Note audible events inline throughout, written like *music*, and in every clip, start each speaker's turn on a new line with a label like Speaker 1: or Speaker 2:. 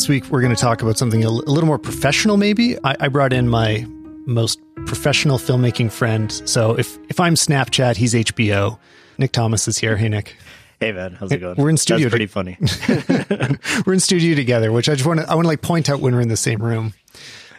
Speaker 1: this week we're going to talk about something a, l- a little more professional, maybe. I, I brought in my most professional filmmaking friend. So if, if I'm Snapchat, he's HBO. Nick Thomas is here. Hey, Nick.
Speaker 2: Hey man, how's it going?
Speaker 1: We're in studio
Speaker 2: That's pretty funny. *laughs*
Speaker 1: we're in studio together, which I just want to I want to like point out when we're in the same room.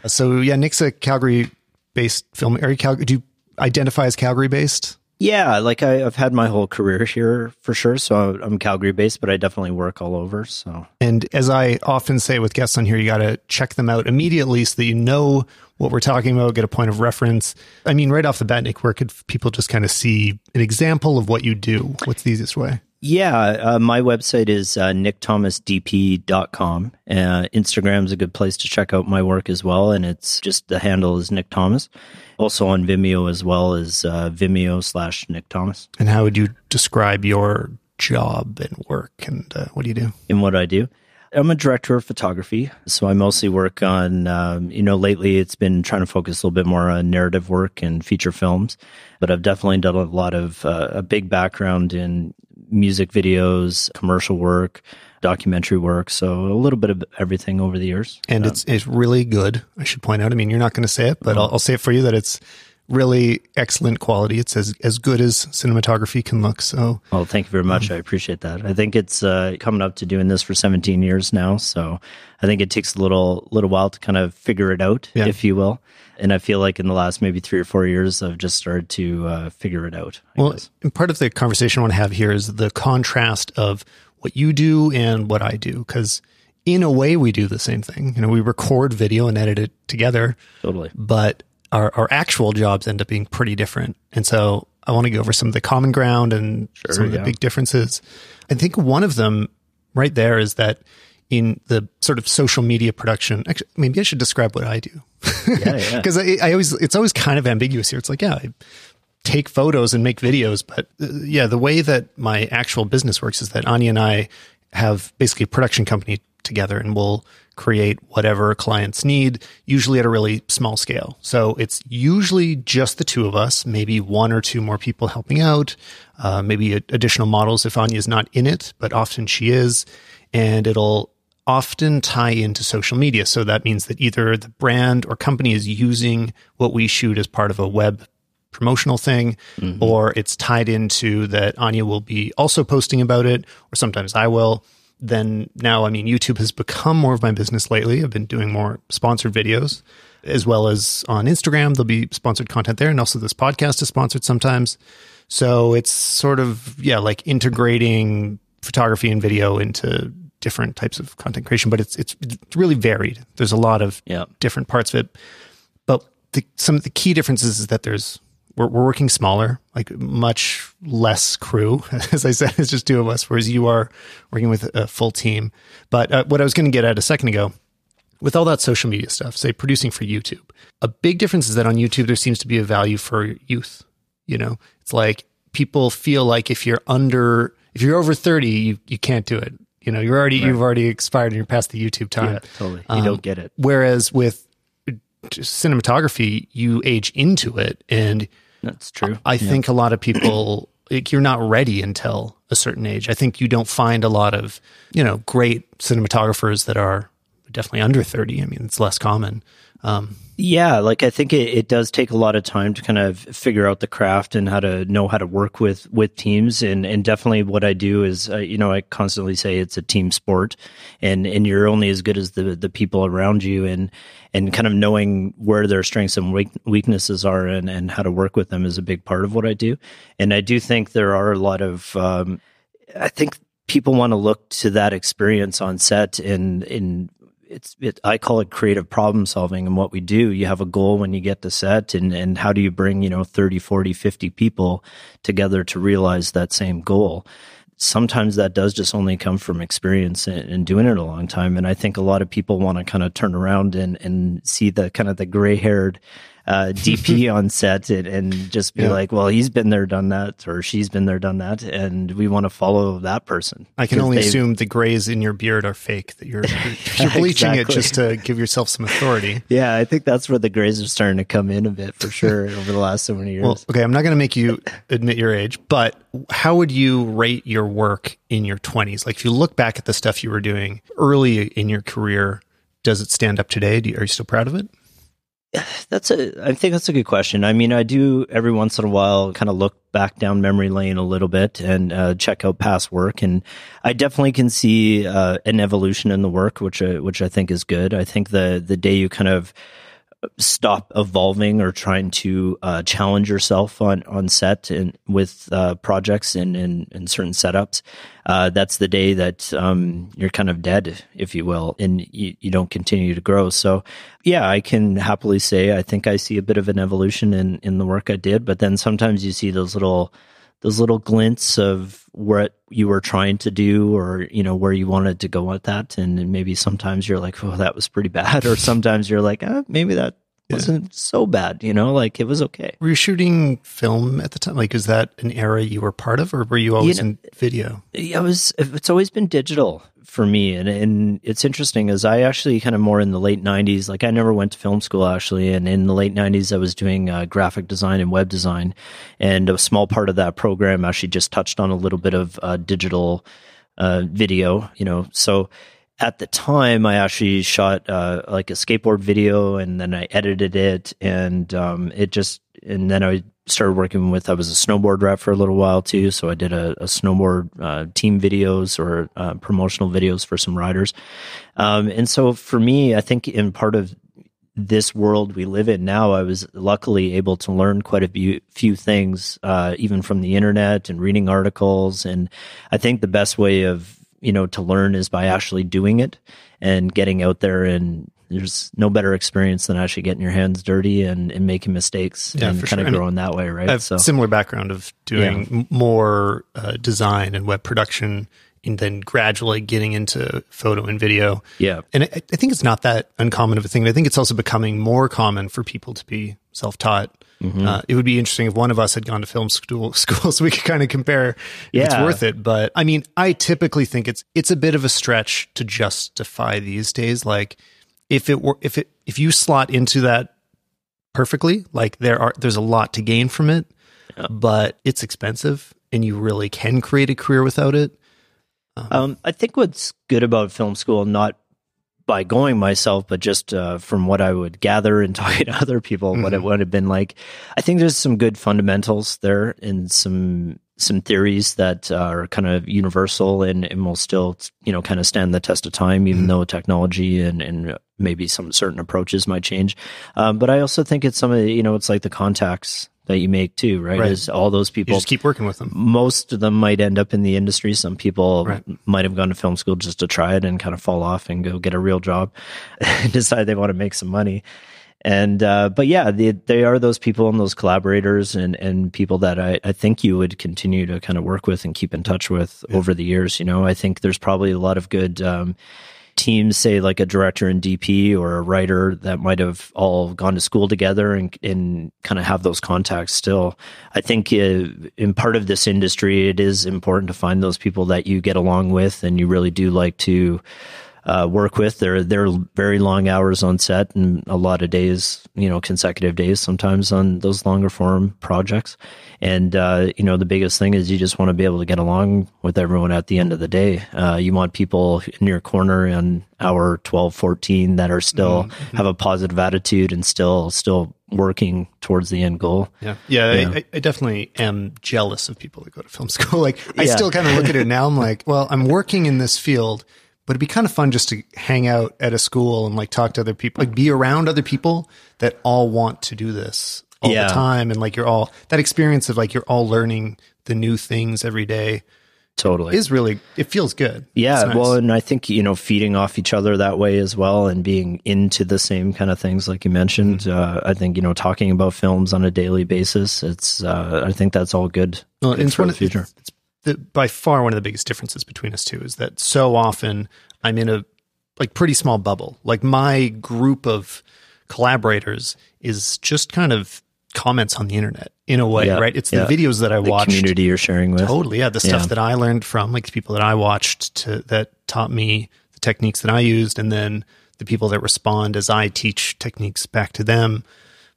Speaker 1: So yeah, Nick's a Calgary based film. Are you Calgary? Do you identify as Calgary based?
Speaker 2: Yeah, like I, I've had my whole career here for sure. So I'm Calgary based, but I definitely work all over. So
Speaker 1: And as I often say with guests on here, you got to check them out immediately so that you know what we're talking about, get a point of reference. I mean, right off the bat, Nick, where could people just kind of see an example of what you do? What's the easiest way?
Speaker 2: Yeah, uh, my website is uh, nickthomasdp.com. Uh, Instagram is a good place to check out my work as well, and it's just the handle is Nick Thomas. Also on Vimeo as well as uh, Vimeo slash Nick Thomas.
Speaker 1: And how would you describe your job and work? And uh, what do you do?
Speaker 2: in what I do. I'm a director of photography, so I mostly work on, um, you know, lately it's been trying to focus a little bit more on narrative work and feature films, but I've definitely done a lot of uh, a big background in music videos, commercial work, documentary work, so a little bit of everything over the years.
Speaker 1: and it's it's really good. I should point out. I mean, you're not going to say it, but I'll, I'll say it for you that it's really excellent quality. It's as as good as cinematography can look. So
Speaker 2: Well, thank you very much. I appreciate that. I think it's uh, coming up to doing this for 17 years now, so I think it takes a little little while to kind of figure it out,
Speaker 1: Yeah.
Speaker 2: if you will. And I feel like in the last maybe three or four years, I've just started to uh, figure it out. I
Speaker 1: well, part of the conversation I want to have here is the contrast of what you do and what I do, because in a way we do the same thing. You know, we record video and edit it together,
Speaker 2: totally.
Speaker 1: but our our actual jobs end up being pretty different. And so I want to go over some of the common ground and some of the big differences. I think one of them right there is that in the sort of social media production, actually, maybe I should describe what I do.
Speaker 2: Yeah, yeah. *laughs*
Speaker 1: Because I, I always, it's always kind of ambiguous here. It's like, yeah, I take photos and make videos, but uh, yeah, the way that my actual business works is that Anya and I have basically a production company together and we'll create whatever clients need, usually at a really small scale. So it's usually just the two of us, maybe one or two more people helping out, uh, maybe additional models if Anya's not in it, but often she is. And it'll often tie into social media. So that means that either the brand or company is using what we shoot as part of a web promotional thing, mm-hmm. or it's tied into that Anya will be also posting about it, or sometimes I will. Then now, I mean, YouTube has become more of my business lately. I've been doing more sponsored videos as well as on Instagram. There'll be sponsored content there. And also, this podcast is sponsored sometimes. So it's sort of, yeah, like integrating photography and video into different types of content creation, but it's, it's, it's really varied. There's a lot of
Speaker 2: Yeah.
Speaker 1: different parts of it. But the, some of the key differences is that there's we're, we're working smaller, like much less crew. *laughs* As I said, it's just two of us, whereas you are working with a full team. But uh, what I was going to get at a second ago, with all that social media stuff, say producing for YouTube, a big difference is that on YouTube there seems to be a value for youth. You know, it's like people feel like if you're under, if you're over thirty, you you can't do it. You know, you're already you've already expired and you're past the YouTube time.
Speaker 2: Yeah, totally. You don't get it.
Speaker 1: Whereas with cinematography, you age into it, and
Speaker 2: That's true.
Speaker 1: I think a lot of people like, you're not ready until a certain age. I think you don't find a lot of you know great cinematographers that are definitely under thirty. I mean, it's less common. Um,
Speaker 2: Yeah, like I think it, it does take a lot of time to kind of figure out the craft and how to know how to work with with teams. And and definitely what I do is, uh, you know, I constantly say it's a team sport, and and you're only as good as the the people around you, and and kind of knowing where their strengths and weaknesses are, and and how to work with them is a big part of what I do. And I do think there are a lot of, um, I think people want to look to that experience on set and in it's it, I call it creative problem solving. And what we do you have a goal when you get the set and and how do you bring you know 30 40 50 people together to realize that same goal? Sometimes that does just only come from experience and, and doing it a long time. And I think a lot of people want to kind of turn around and and see the kind of the gray haired uh, DP *laughs* on set and, and just be
Speaker 1: Yeah.
Speaker 2: like, well, he's been there, done that, or she's been there, done that, and we want to follow that person.
Speaker 1: I can only
Speaker 2: they've-
Speaker 1: assume the grays in your beard are fake. That you're *laughs* you're bleaching it just to give yourself some authority. *laughs*
Speaker 2: Yeah, I think that's where the grays are starting to come in a bit for sure over the last so many years.
Speaker 1: Well, okay, I'm not going to make you admit your age, but how would you rate your work in your 20s? Like, if you look back at the stuff you were doing early in your career, does it stand up today? Do you, are you still proud of it? *sighs*
Speaker 2: That's a. I think that's a good question. I mean, I do every once in a while kind of look back down memory lane a little bit and uh, check out past work, and I definitely can see uh, an evolution in the work, which I, which I think is good. I think the the day you kind of stop evolving or trying to uh, challenge yourself on on set and with uh, projects and, and certain setups, uh, that's the day that um, you're kind of dead, if you will, and you, you don't continue to grow. So, yeah, I can happily say I think I see a bit of an evolution in in the work I did, but then sometimes you see those little those little glints of what you were trying to do or you know where you wanted to go with that. And maybe sometimes you're like oh that was pretty bad. *laughs* Or sometimes you're like ah, maybe that wasn't so bad you know like it was okay.
Speaker 1: Were you shooting film at the time? Like, is that an era you were part of, or were you always
Speaker 2: know-
Speaker 1: in video?
Speaker 2: Yeah, it was it's always been digital for me. And and it's interesting as I actually kind of more in the late 90s like I never went to film school actually. And in the late 90s I was doing uh, graphic design and web design. And a small part of that program actually just touched on a little bit of uh, digital uh, video you know. So at the time I actually shot uh, like a skateboard video and then I edited it. And um, it just and then I started working with I was a snowboard rep for a little while too so I did a, a snowboard uh, team videos or uh, promotional videos for some riders um, and so for me I think in part of this world we live in now, I was luckily able to learn quite a few, few things, uh, even from the internet and reading articles. And I think the best way of, you know, to learn is by actually doing it and getting out there. And there's no better experience than actually getting your hands dirty and, and making mistakes
Speaker 1: Yeah,
Speaker 2: and kind
Speaker 1: sure.
Speaker 2: of growing that way, right?
Speaker 1: I have
Speaker 2: so,
Speaker 1: similar background of doing m more uh, design and web production, and then gradually getting into photo and video.
Speaker 2: yeah.
Speaker 1: And I, I think it's not that uncommon of a thing. I think it's also becoming more common for people to be self-taught.
Speaker 2: Mm-hmm.
Speaker 1: Uh, it would be interesting if one of us had gone to film school, *laughs* school so we could kind of compare if it's worth it. But I mean, I typically think it's it's a bit of a stretch to justify these days. Like if it were if it if you slot into that perfectly, like there are there's a lot to gain from it, but it's expensive and you really can create a career without it.
Speaker 2: Um, I think what's good about film school, not by going myself, but just uh, from what I would gather and *laughs* talking to other people, what it would have been like. I think there's some good fundamentals there and some some theories that are kind of universal and, and will still, you know, kind of stand the test of time, even though technology and, and maybe some certain approaches might change. Um, but I also think it's some of the, you know, it's like the contacts that you make too, right?
Speaker 1: Right.
Speaker 2: Is all those
Speaker 1: You
Speaker 2: people
Speaker 1: just keep working with them.
Speaker 2: most of them might end up in the industry. Some people
Speaker 1: Right.
Speaker 2: might have gone to film school just to try it and kind of fall off and go get a real job *laughs* and decide they want to make some money. And, uh, but yeah, they, they are those people and those collaborators and, and people that I, I think you would continue to kind of work with and keep in touch with over the years. You know, I think there's probably a lot of good, um, teams, say like a director and DP or a writer that might have all gone to school together and, and kind of have those contacts still. I think uh, in part of this industry, it is important to find those people that you get along with and you really do like to uh, work with. They're they're very long hours on set and a lot of days, you know, consecutive days sometimes on those longer form projects. And uh, you know, the biggest thing is you just want to be able to get along with everyone at the end of the day. Uh, you want people in your corner in hour 12, 14 that are still have a positive attitude and still still working towards the end goal.
Speaker 1: Yeah. Yeah.
Speaker 2: Yeah.
Speaker 1: I, I definitely am jealous of people that go to film *laughs* school. Like, I
Speaker 2: Yeah.
Speaker 1: still kind of look at it now. I'm like, well, I'm working in this field, but it'd be kind of fun just to hang out at a school and like talk to other people, like be around other people that all want to do this all
Speaker 2: Yeah.
Speaker 1: the time. And like, you're all, that experience of like, you're all learning the new things every day
Speaker 2: Totally.
Speaker 1: is really, it feels good.
Speaker 2: Yeah,
Speaker 1: nice.
Speaker 2: well, and I think you know feeding off each other that way as well, and being into the same kind of things like you mentioned.
Speaker 1: Mm-hmm.
Speaker 2: Uh, I think you know talking about films on a daily basis. It's uh, I think that's all good,
Speaker 1: Well,
Speaker 2: good
Speaker 1: it's
Speaker 2: for
Speaker 1: one
Speaker 2: the
Speaker 1: of
Speaker 2: future.
Speaker 1: It's, it's the, by far one of the biggest differences between us two is that so often I'm in a like pretty small bubble. Like my group of collaborators is just kind of comments on the internet in a way,
Speaker 2: Yeah,
Speaker 1: right? It's the videos that I
Speaker 2: The
Speaker 1: watched.
Speaker 2: community you're sharing with.
Speaker 1: Totally, yeah. The stuff
Speaker 2: Yeah.
Speaker 1: that I learned from like the people that I watched to that taught me the techniques that I used, and then the people that respond as I teach techniques back to them.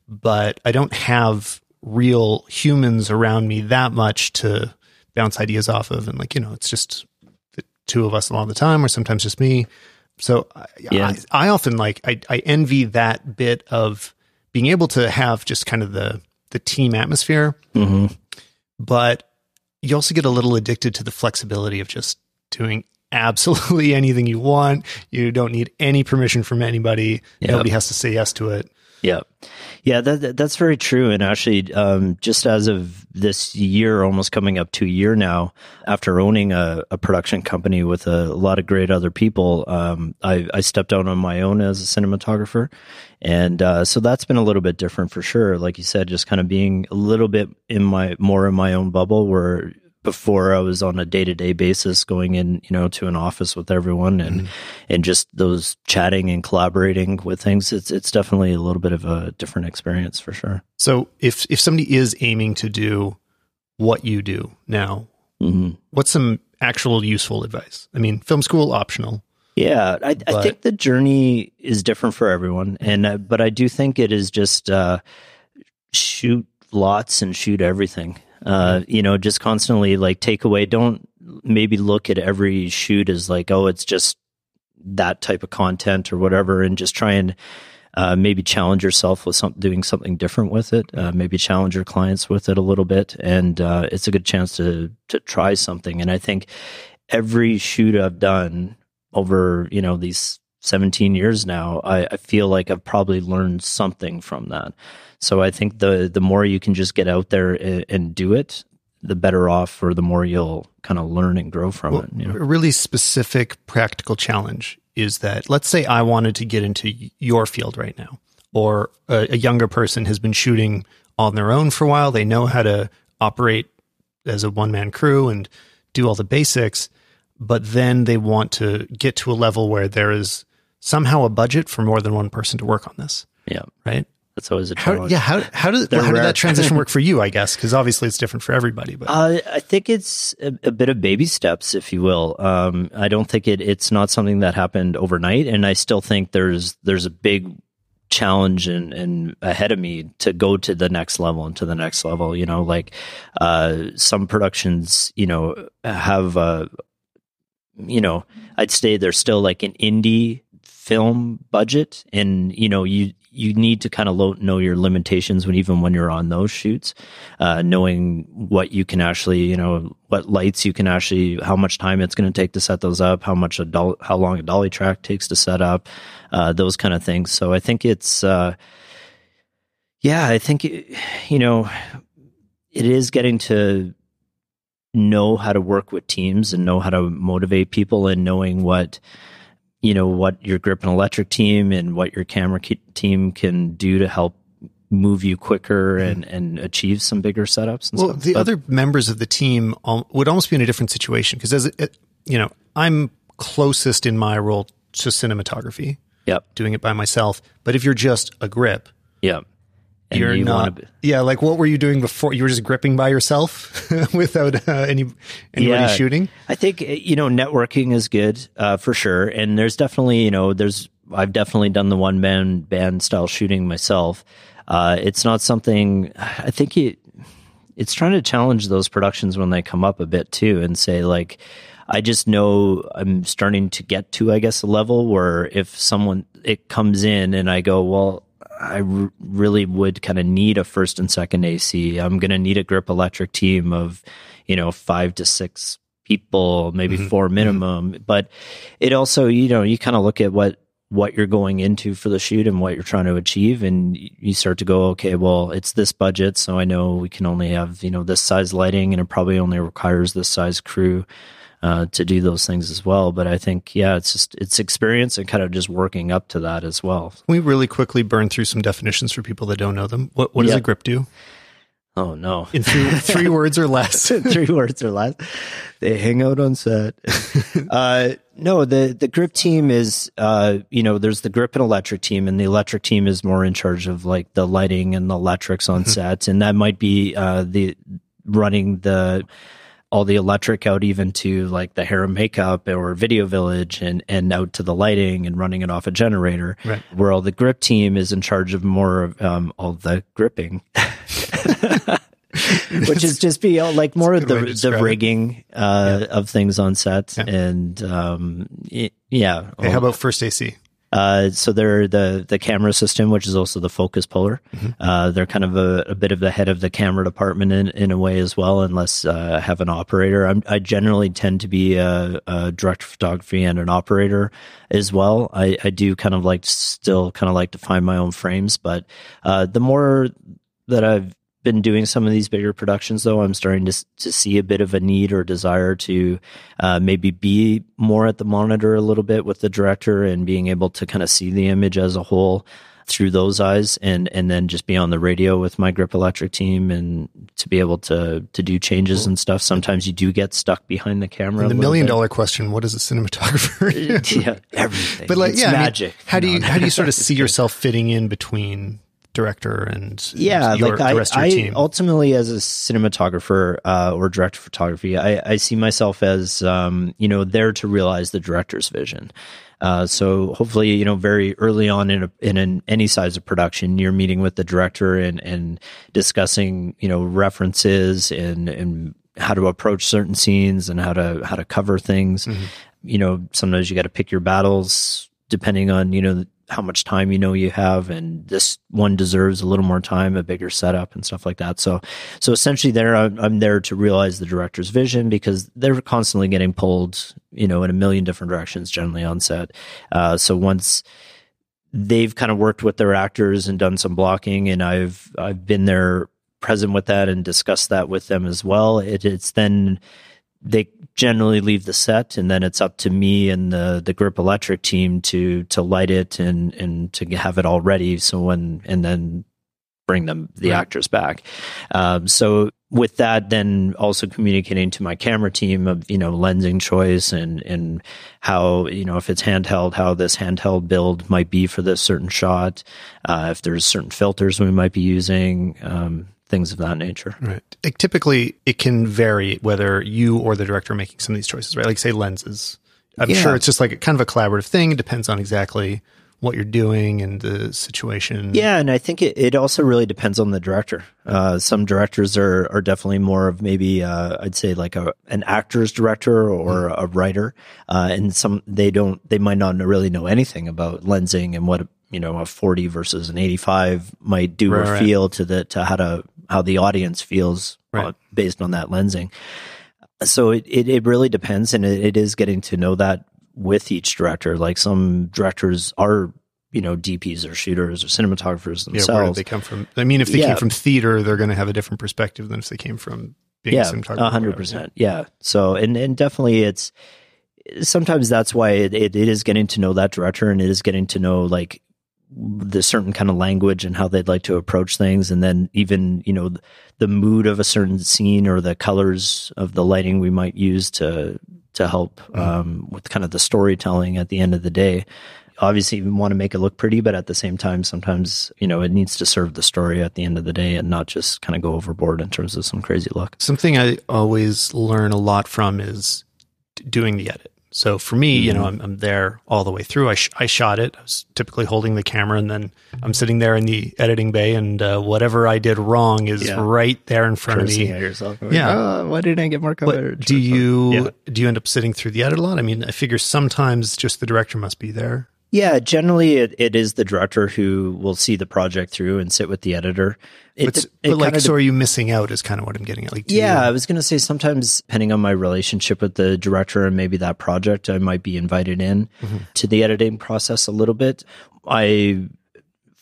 Speaker 1: But I don't have real humans around me that much to bounce ideas off of, and like you know, it's just the two of us a lot of the time, or sometimes just me. So I,
Speaker 2: Yeah.
Speaker 1: I, I often like I, I envy that bit of being able to have just kind of the the team atmosphere
Speaker 2: hmm
Speaker 1: but you also get a little addicted to the flexibility of just doing *laughs* absolutely anything you want. You don't need any permission from anybody.
Speaker 2: Yep.
Speaker 1: Nobody has to say yes to it.
Speaker 2: Yeah, yeah, that, that- that's very true. And actually, um, just as of this year, almost coming up to a year now, after owning a, a production company with a, lot of great other people, um, I, I stepped out on my own as a cinematographer, and uh, so that's been a little bit different for sure. Like you said, just kind of being a little bit in my more in my own bubble where. Before I was on a day to day basis, going in, you know, to an office with everyone, and and just those chatting and collaborating with things. It's it's definitely a little bit of a different experience for sure.
Speaker 1: So if if somebody is aiming to do what you do now,
Speaker 2: hmm
Speaker 1: what's some actual useful advice? I mean, film school optional.
Speaker 2: Yeah, I, I think the journey is different for everyone, and uh, but I do think it is just uh, shoot lots and shoot everything. Uh, you know, just constantly like take away. Don't maybe look at every shoot as like, oh, it's just that type of content or whatever, and just try and uh, maybe challenge yourself with some, doing something different with it. Uh, maybe challenge your clients with it a little bit, and uh, it's a good chance to to try something. And I think every shoot I've done over you know these 17 years now, I, I feel like I've probably learned something from that. So I think the the more you can just get out there and, and do it, the better off, or the more you'll kind of learn and grow from it. You know?
Speaker 1: A really specific practical challenge is that let's say I wanted to get into your field right now, or a, a younger person has been shooting on their own for a while. They know how to operate as a one man crew and do all the basics, but then they want to get to a level where there is somehow a budget for more than one person to work on this,
Speaker 2: Yeah,
Speaker 1: right?
Speaker 2: that's always a
Speaker 1: How,
Speaker 2: challenge.
Speaker 1: yeah, how how did
Speaker 2: They're
Speaker 1: how did that transition work *laughs* for you? I guess because obviously it's different for everybody. But
Speaker 2: Uh, I think it's a, a bit of baby steps, if you will. Um, I don't think it. It's not something that happened overnight, and I still think there's there's a big challenge and, and ahead of me to go to the next level and to the next level. You know, like uh, some productions, you know, have uh, you know, I'd say they're still like an indie film budget, and you know, you you need to kind of lo- know your limitations when even when you're on those shoots, uh, knowing what you can actually, you know, what lights you can actually, how much time it's going to take to set those up, how much a doll, how long a dolly track takes to set up, uh, those kind of things. So I think it's, uh, yeah, I think it, you know, it is getting to know how to work with teams and know how to motivate people and knowing what you know what your grip and electric team and what your camera ke- team can do to help move you quicker mm-hmm. and and achieve some bigger setups and
Speaker 1: well,
Speaker 2: stuff.
Speaker 1: the
Speaker 2: But-
Speaker 1: other members of the team would almost be in a different situation because as it, you know, I'm closest in my role to cinematography,
Speaker 2: yep
Speaker 1: doing it by myself. But if you're just a grip,
Speaker 2: yep
Speaker 1: you're
Speaker 2: you
Speaker 1: not.
Speaker 2: be-
Speaker 1: yeah, like what were you doing before? You were just gripping by yourself *laughs* without uh, any anybody
Speaker 2: Yeah.
Speaker 1: shooting.
Speaker 2: I think uh, you know networking is good uh, for sure, and there's definitely you know there's I've definitely done the one man band style shooting myself. Uh, it's not something I think it it's trying to challenge those productions when they come up a bit too, and say like I just know I'm starting to get to I guess a level where if someone it comes in and I go well. I r- really would kind of need a first and second AC. I'm going to need a grip electric team of, you know, five to six people, maybe mm-hmm. four mm-hmm. minimum. But it also, you know, you kind of look at what what you're going into for the shoot and what you're trying to achieve, and you start to go, okay, well, it's this budget, so I know we can only have you know this size lighting, and it probably only requires this size crew. Uh, to do those things as well, but I think yeah, it's just it's experience and kind of just working up to that as well.
Speaker 1: Can we really quickly burn through some definitions for people that don't know them? What what does
Speaker 2: Yeah.
Speaker 1: a grip do?
Speaker 2: Oh no.
Speaker 1: in three, *laughs* three words or less. *laughs*
Speaker 2: three words or less. They hang out on set. *laughs* uh, no, the the grip team is, uh, you know, there's the grip and electric team, and the electric team is more in charge of like the lighting and the electrics on set, and that might be uh, the running the all the electric out even to like the hair and makeup or video village and and out to the lighting and running it off a generator.
Speaker 1: Right.
Speaker 2: where all the grip team is in charge of more of um, all the gripping. *laughs* Which is just be like more of the the rigging uh, of things on set and um, y- yeah.
Speaker 1: Okay, how about first AC?
Speaker 2: Uh, so they're the the camera system, which is also the focus puller.
Speaker 1: Mm-hmm.
Speaker 2: Uh, they're kind of a, a bit of the head of the camera department in, in a way as well, unless uh, have an operator. I'm, I generally tend to be a, a director of photography and an operator as well. I, I do kind of like still kind of like to find my own frames, but uh, the more that I've been doing some of these bigger productions though i'm starting to to see a bit of a need or desire to uh, maybe be more at the monitor a little bit with the director and being able to kind of see the image as a whole through those eyes and and then just be on the radio with my grip electric team and to be able to to do changes and stuff. Sometimes you do get stuck behind the camera a
Speaker 1: The million dollar question: What does a cinematographer? *laughs*
Speaker 2: Yeah everything.
Speaker 1: But like,
Speaker 2: It's
Speaker 1: yeah, I mean,
Speaker 2: magic.
Speaker 1: how do you how do you *laughs* sort of see yourself fitting in between director and
Speaker 2: yeah
Speaker 1: your,
Speaker 2: like
Speaker 1: the
Speaker 2: I,
Speaker 1: rest of your
Speaker 2: I
Speaker 1: team?
Speaker 2: ultimately as a cinematographer uh, or director of photography I, I see myself as um, you know there to realize the director's vision. Uh, so hopefully you know very early on in, a, in an, any size of production you're meeting with the director and and discussing you know references and and how to approach certain scenes and how to how to cover things. You know sometimes you got to pick your battles depending on you know how much time you know you have and this one deserves a little more time a bigger setup and stuff like that. So so essentially there i'm, I'm there to realize the director's vision because they're constantly getting pulled you know in a million different directions generally on set. Uh, so once they've kind of worked with their actors and done some blocking and i've i've been there present with that and discussed that with them as well it, it's then they generally leave the set and then it's up to me and the the grip electric team to to light it and and to have it all ready so when and then bring them the
Speaker 1: Right.
Speaker 2: actors back um, so with that then also communicating to my camera team of you know lensing choice and and how you know if it's handheld how this handheld build might be for this certain shot uh, if there's certain filters we might be using um, things of that nature
Speaker 1: Right. Like, typically, it can vary whether you or the director are making some of these choices, right? Like, say, lenses. I'm
Speaker 2: Yeah.
Speaker 1: sure it's just like a kind of a collaborative thing. It depends on exactly what you're doing and the situation.
Speaker 2: Yeah, and I think it, it also really depends on the director. Uh, some directors are are definitely more of maybe uh, I'd say like a an actor's director or
Speaker 1: Mm-hmm.
Speaker 2: a writer, uh, and some they don't they might not really know anything about lensing and what you know a forty versus an eighty five might do
Speaker 1: Right,
Speaker 2: or
Speaker 1: right.
Speaker 2: feel to the to how to how the audience feels
Speaker 1: Right.
Speaker 2: uh, based on that lensing. So it, it, it really depends, and it, it is getting to know that with each director. Like some directors are, you know, DPs or shooters or cinematographers
Speaker 1: Yeah, where did they come from? I mean, if they
Speaker 2: Yeah.
Speaker 1: came from theater, they're going to have a different perspective than if they came from being a
Speaker 2: yeah,
Speaker 1: cinematographer.
Speaker 2: a hundred percent. Yeah. So, and and definitely, it's sometimes that's why it, it, it is getting to know that director, and it is getting to know like the certain kind of language and how they'd like to approach things, and then even you know the mood of a certain scene or the colors of the lighting we might use to to help um, with kind of the storytelling at the end of the day. Obviously, we want to make it look pretty, but at the same time, sometimes you know it needs to serve the story at the end of the day, and not just kind of go overboard in terms of some crazy look.
Speaker 1: Something I always learn a lot from is doing the edit. So for me, you
Speaker 2: Mm-hmm.
Speaker 1: know, I'm, I'm there all the way through. I, sh- I shot it. I was typically holding the camera, and then I'm sitting there in the editing bay, and uh, whatever I did wrong is
Speaker 2: Yeah.
Speaker 1: right there in front of me.
Speaker 2: at yourself.
Speaker 1: Yeah.
Speaker 2: "Oh, why didn't I get more
Speaker 1: What,
Speaker 2: coverage?
Speaker 1: do you
Speaker 2: Yeah.
Speaker 1: do you end up sitting through the edit a lot? I mean, I figure sometimes just the director must be there.
Speaker 2: Yeah, generally it, it is the director who will see the project through and sit with the editor. It,
Speaker 1: But,
Speaker 2: it
Speaker 1: but like, so are you missing out? Is kind of what I'm getting at. Like,
Speaker 2: Yeah, I was going to say sometimes, depending on my relationship with the director and maybe that project, I might be invited in
Speaker 1: Mm-hmm.
Speaker 2: to the editing process a little bit. I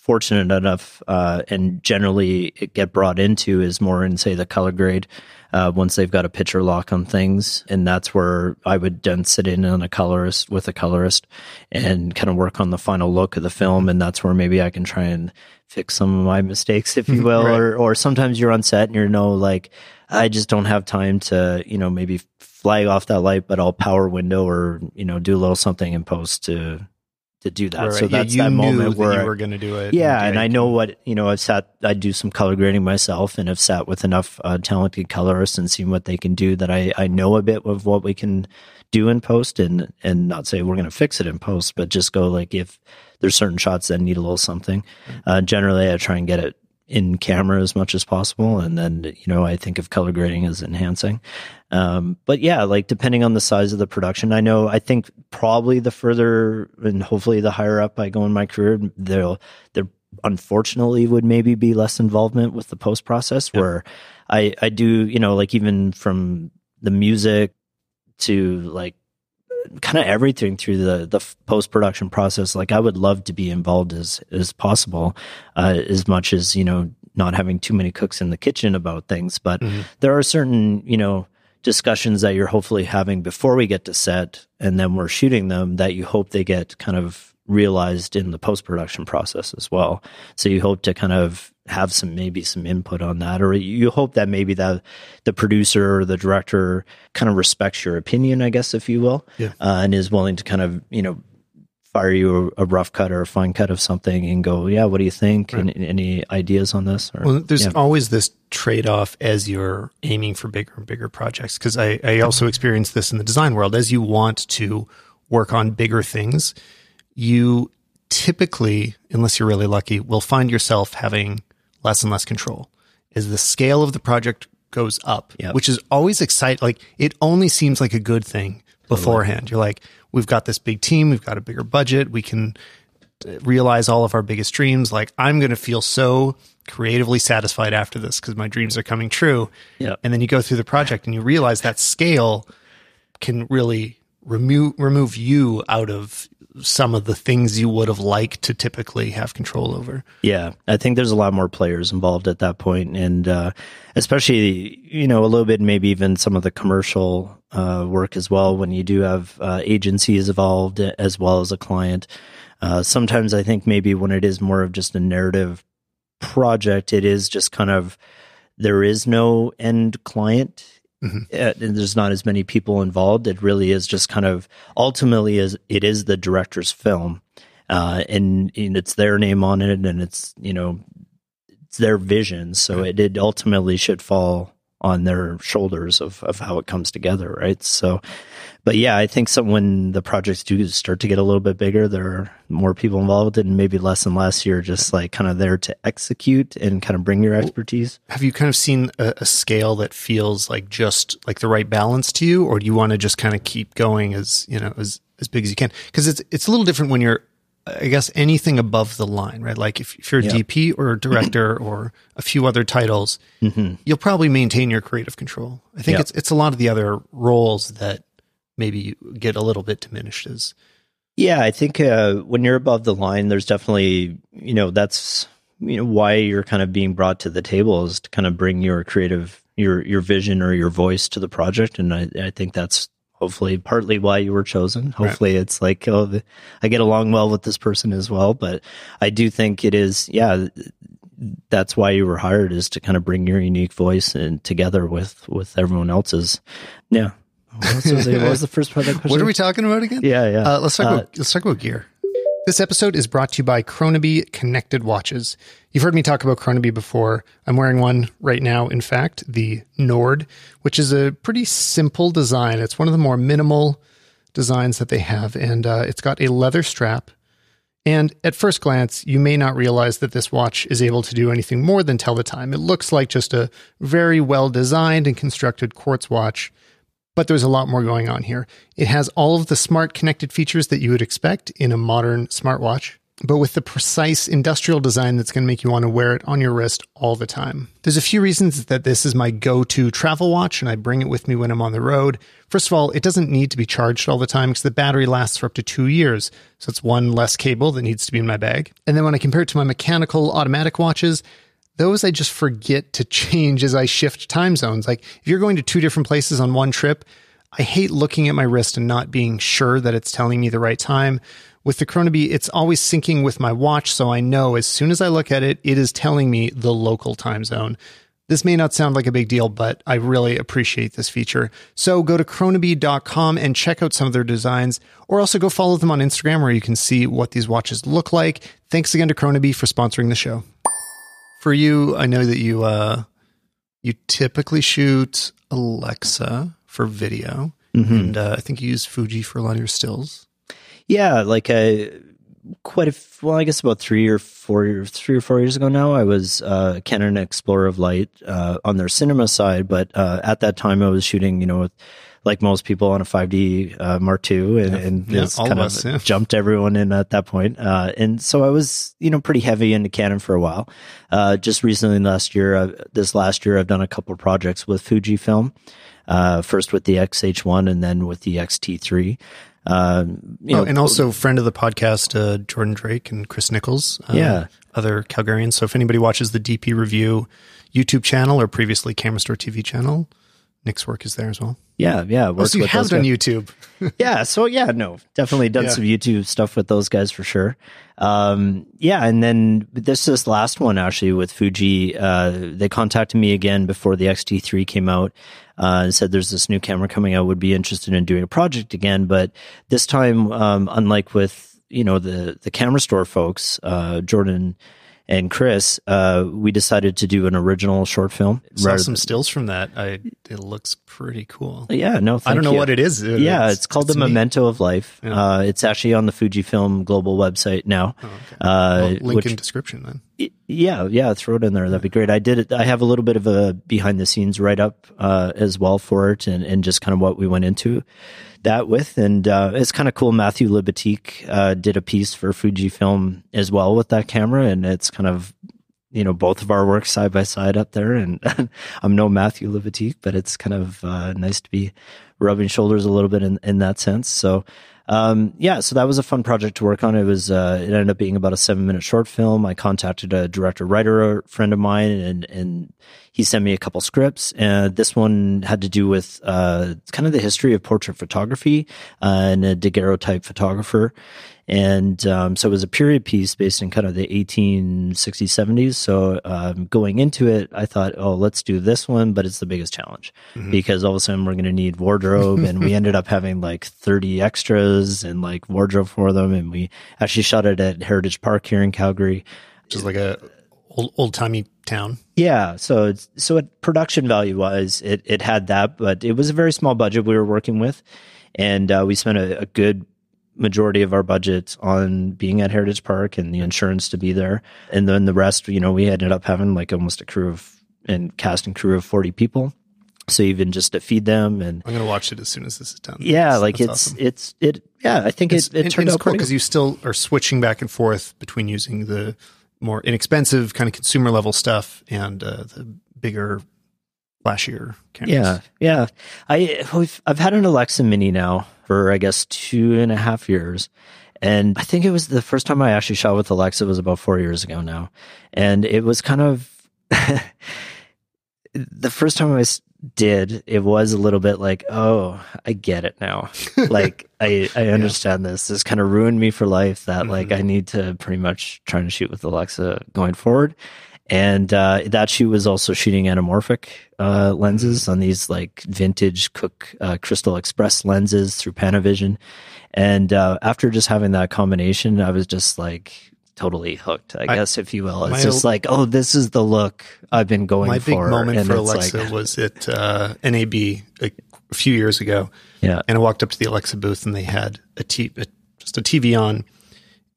Speaker 2: fortunate enough uh, and generally get brought into is more in say the color grade uh, once they've got a picture lock on things. And that's where i would then sit in on a colorist with a colorist and kind of work on the final look of the film. And that's where maybe i can try and fix some of my mistakes if you will. Right. or or sometimes you're on set and you're no like i just don't have time to you know maybe flag off that light but i'll power window or you know do a little something in post to to do that.
Speaker 1: Right.
Speaker 2: So that's
Speaker 1: yeah,
Speaker 2: that moment where
Speaker 1: you were going to do it.
Speaker 2: Yeah, and, and I know what you know. I've sat, I do some color grading myself, and have sat with enough uh, talented colorists and seen what they can do that I I know a bit of what we can do in post, and and not say we're going to fix it in post, but just go like if there's certain shots that need a little something. Mm-hmm. Uh, generally, I try and get it in camera as much as possible. And then, you know, I think of color grading as enhancing. Um, but yeah, like depending on the size of the production, I know, I think probably the further and hopefully the higher up I go in my career, there there unfortunately would maybe be less involvement with the post process yep. where I, I do, you know, like even from the music to like kind of everything through the the post production process. Like I would love to be involved as as possible, uh, as much as you know, not having too many cooks in the kitchen about things. But mm-hmm. there are certain you know discussions that you're hopefully having before we get to set, and then we're shooting them that you hope they get kind of realized in the post production process as well. So you hope to kind of have some maybe some input on that, or you hope that maybe that the producer or the director kind of respects your opinion, I guess, if you will,
Speaker 1: yeah.
Speaker 2: uh, and is willing to kind of you know fire you a, a, rough cut or a fine cut of something and go, yeah, what do you think? Right. And, any ideas on this?
Speaker 1: Or, well, there's yeah. always this trade off as you're aiming for bigger and bigger projects. Cause I, I also experienced this in the design world. As you want to work on bigger things, you typically, unless you're really lucky, will find yourself having less and less control as the scale of the project goes up, yep. which is always exciting. Like it only seems like a good thing beforehand. You're like, we've got this big team, we've got a bigger budget, we can uh, realize all of our biggest dreams. Like I'm going to feel so creatively satisfied after this because my dreams are coming true.
Speaker 2: Yep.
Speaker 1: And then you go through the project and you realize that scale can really remove remove you out of some of the things you would have liked to typically have control over.
Speaker 2: Yeah, I think there's a lot more players involved at that point, and uh, especially you know a little bit maybe even some of the commercial uh, work as well. When you do have uh, agencies involved as well as a client, uh, sometimes I think maybe when it is more of just a narrative project, it is just kind of there is no end client Mm-hmm. Uh, and there's not as many people involved. It really is just kind of ultimately is it is the director's film, uh, and, and, it's their name on it, and it's you know it's their vision. So it, it ultimately should fall on their shoulders of of how it comes together, right? So but yeah, I think some when the projects do start to get a little bit bigger, there are more people involved, and maybe less and less. You're just like kind of there to execute and kind of bring your expertise.
Speaker 1: Have you kind of seen a, a scale that feels like just like the right balance to you, or do you want to just kind of keep going as you know as as big as you can? Because it's it's a little different when you're I guess anything above the line, right? Like if, if you're a yep. DP or a director *clears throat* or a few other titles, mm-hmm. you'll probably maintain your creative control. I think yep. it's it's a lot of the other roles that maybe get a little bit diminished as
Speaker 2: yeah i think uh, when you're above the line there's definitely you know that's you know why you're kind of being brought to the table is to kind of bring your creative your your vision or your voice to the project. And i, I think that's hopefully partly why you were chosen. Hopefully right. it's like oh i get along well with this person as well. But i do think it is yeah that's why you were hired is to kind of bring your unique voice and together with with everyone else's. Yeah what was, what was the first part of that question? *laughs*
Speaker 1: What are we talking about again?
Speaker 2: Yeah, yeah.
Speaker 1: Uh, let's talk uh, about let's talk about gear. This episode is brought to you by Kronaby Connected Watches. You've heard me talk about Kronaby before. I'm wearing one right now, in fact, the Nord, which is a pretty simple design. It's one of the more minimal designs that they have, and uh, it's got a leather strap. And at first glance, you may not realize that this watch is able to do anything more than tell the time. It looks like just a very well designed and constructed quartz watch but there's a lot more going on here. It has all of the smart connected features that you would expect in a modern smartwatch. but with the precise industrial design that's going to make you want to wear it on your wrist all the time. There's a few reasons that this is my go to travel watch, and I bring it with me when I'm on the road. First of all, it doesn't need to be charged all the time because the battery lasts for up to two years. So it's one less cable that needs to be in my bag. And then when I compare it to my mechanical automatic watches, those I just forget to change as I shift time zones. Like if you're going to two different places on one trip, I hate looking at my wrist and not being sure that it's telling me the right time. With the Kronaby, it's always syncing with my watch, so I know as soon as I look at it, it is telling me the local time zone. This may not sound like a big deal, but I really appreciate this feature. So go to kronaby.com and check out some of their designs, or also go follow them on Instagram where you can see what these watches look like. Thanks again to Kronaby for sponsoring the show. For you, I know that you uh, you typically shoot Alexa for video,
Speaker 2: Mm-hmm.
Speaker 1: and uh, I think you use Fuji for a lot of your stills.
Speaker 2: Yeah, like I quite a f- well, I guess about three or four years, three or four years ago now, I was uh, Canon Explorer of Light uh, on their cinema side, but uh, at that time I was shooting, you know, with, like most people on a 5D uh, Mark II, and, and
Speaker 1: Yeah, all
Speaker 2: kind of,
Speaker 1: us, yeah.
Speaker 2: jumped everyone in at that point. Uh, and so I was, you know, pretty heavy into Canon for a while. Uh, just recently, last year, uh, this last year, I've done a couple of projects with Fujifilm. Uh, first with the XH1 and then with the XT3. Um, you
Speaker 1: oh,
Speaker 2: know,
Speaker 1: and also friend of the podcast, uh, Jordan Drake and Chris Niccolls. uh,
Speaker 2: Yeah.
Speaker 1: Other Calgarians. So if anybody watches the DP Review YouTube channel or previously Camera Store TV channel, Nick's work is there as well.
Speaker 2: Yeah, yeah.
Speaker 1: Oh, so you
Speaker 2: with
Speaker 1: have done
Speaker 2: guys.
Speaker 1: YouTube. *laughs*
Speaker 2: Yeah, so yeah, no, definitely done
Speaker 1: Yeah.
Speaker 2: some YouTube stuff with those guys for sure. Um, yeah, and then this this last one actually with Fuji, uh, they contacted me again before the XT3 came out. Uh, and said there's this new camera coming out. Would be interested in doing a project again, but this time, um, unlike with you know the the camera store folks, uh, Jordan and Chris, uh, we decided to do an original short film.
Speaker 1: Saw some stills from that. I it looks pretty cool.
Speaker 2: yeah, no,
Speaker 1: I don't know
Speaker 2: you.
Speaker 1: what it is.
Speaker 2: Yeah, it's, called the
Speaker 1: neat.
Speaker 2: Memento of Life.
Speaker 1: Yeah.
Speaker 2: Uh, it's actually on the Fujifilm global website now.
Speaker 1: Oh, okay.
Speaker 2: Uh,
Speaker 1: Well, link
Speaker 2: which-
Speaker 1: in description then.
Speaker 2: Yeah, yeah, throw it in there. That'd be great. I did it. I have a little bit of a behind the scenes write up uh, as well for it, and, and just kind of what we went into that with. And uh, it's kind of cool. Matthew Libatique uh, did a piece for Fujifilm as well with that camera, and it's kind of you know both of our work side by side up there. And *laughs* I'm no Matthew Libatique, but it's kind of uh, nice to be rubbing shoulders a little bit in in that sense. So um, yeah, so that was a fun project to work on. It was uh, it ended up being about a seven minute short film. I contacted a director writer friend of mine, and and he sent me a couple scripts. And this one had to do with uh, kind of the history of portrait photography uh, and a daguerreotype photographer. And um, so it was a period piece based in kind of the 1860s, 70s. So um, going into it, I thought, oh, let's do this one, but it's the biggest challenge because all of a sudden we're going to need wardrobe. and we *laughs* ended up having like 30 extras and like wardrobe for them. And we actually shot it at Heritage Park here in Calgary.
Speaker 1: Which is like a old old timey town.
Speaker 2: Yeah, so it's, so at production value wise, it it had that, but it was a very small budget we were working with, and uh, we spent a, a good majority of our budget on being at Heritage Park and the insurance to be there, and then the rest, you know, we ended up having like almost a crew of and cast and crew of forty people, so even just to feed them and
Speaker 1: I'm gonna watch it as soon as this is done.
Speaker 2: yeah,
Speaker 1: That's-
Speaker 2: like
Speaker 1: that's
Speaker 2: it's
Speaker 1: awesome.
Speaker 2: it's it yeah, I think
Speaker 1: It's,
Speaker 2: it it turned
Speaker 1: it's
Speaker 2: out
Speaker 1: cool because you still are switching back and forth between using the more inexpensive kind of consumer level stuff and uh, the bigger, flashier cameras.
Speaker 2: Yeah, yeah. I we've, I've had an Alexa Mini now for I guess two and a half years, and I think it was the first time I actually shot with Alexa was about four years ago now, and it was kind of *laughs* the first time I did. It was a little bit like, oh, I get it now. *laughs* like I I understand this. This kind of ruined me for life. That like mm-hmm. I need to pretty much try to shoot with Alexa going forward. And uh, that shoot was also shooting anamorphic uh, lenses on these like vintage Cooke uh, Crystal Express lenses through Panavision. And uh, after just having that combination, I was just like totally hooked, I,
Speaker 1: I-
Speaker 2: guess, if you will. It's just like, oh, this is the look I've been going
Speaker 1: My big moment
Speaker 2: And
Speaker 1: for Alexa
Speaker 2: like,
Speaker 1: was at uh, NAB a, a few years ago,
Speaker 2: yeah,
Speaker 1: and I walked up to the Alexa booth and they had a t a, just a TV on,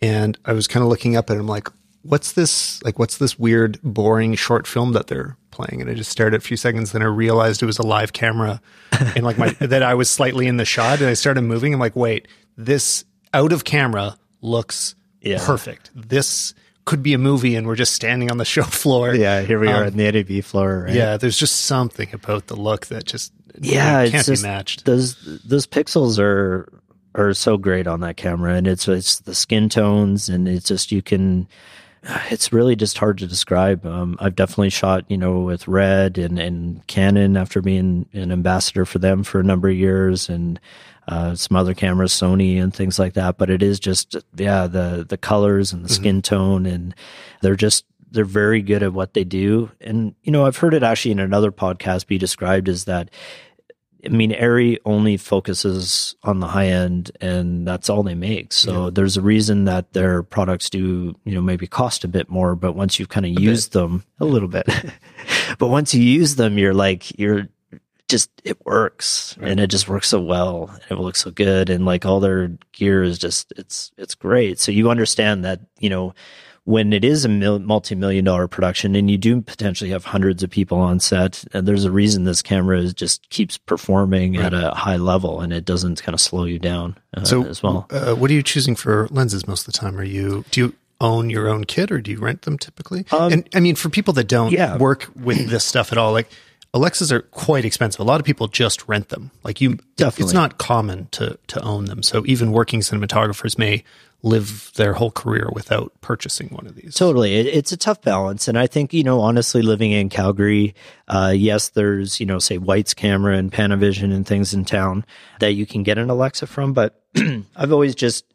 Speaker 1: and I was kind of looking up at it. I'm like, what's this? Like, what's this weird, boring short film that they're playing? And I just stared at it a few seconds. Then I realized it was a live camera, and like my *laughs* that I was slightly in the shot, and I started moving. I'm like, wait, this out of camera looks
Speaker 2: Yeah.
Speaker 1: perfect. This could be a movie, and we're just standing on the *laughs* show floor.
Speaker 2: Yeah, here we are
Speaker 1: Um,
Speaker 2: on the NAB floor. Right?
Speaker 1: Yeah, there's just something about the look that just
Speaker 2: yeah,
Speaker 1: it can't
Speaker 2: just-
Speaker 1: be matched.
Speaker 2: Those those pixels are are so great on that camera, and it's it's the skin tones, and it's just you can. *sighs* It's really just hard to describe. Um, I've definitely shot, you know, with Red and, and Canon after being an ambassador for them for a number of years, and uh, some other cameras, Sony and things like that. But it is just, yeah, the the colors and the skin tone, and they're just they're very good at what they do. And you know, I've heard it actually in another podcast be described as that. I mean, Arri only focuses on the high end, and that's all they make. So there's a reason that their products do, you know, maybe cost a bit more. But once you've kind of used them a little bit, *laughs* but once you use them, you're like you're just it works, and it just works so well, and it looks so good, and like all their gear is just it's it's great. So you understand that you know when it is a mil- multi-million dollar production and you do potentially have hundreds of people on set and there's a reason this camera is just keeps performing at a high level and it doesn't kind of slow you down uh,
Speaker 1: So,
Speaker 2: as well
Speaker 1: uh, what are you choosing for lenses most of the time? Are you do you own your own kit or do you rent them typically? and I mean, for people that don't
Speaker 2: Um, yeah.
Speaker 1: work with this stuff at all, like Alexas are quite expensive. A lot of people just rent them. Like you,
Speaker 2: Definitely.
Speaker 1: it's not common to to own them. So even working cinematographers may live their whole career without purchasing one of these.
Speaker 2: Totally. It, it's a tough balance. And I think, you know, honestly, living in Calgary, uh, yes, there's, you know, say White's camera and Panavision and things in town that you can get an Alexa from. But *clears throat* I've always just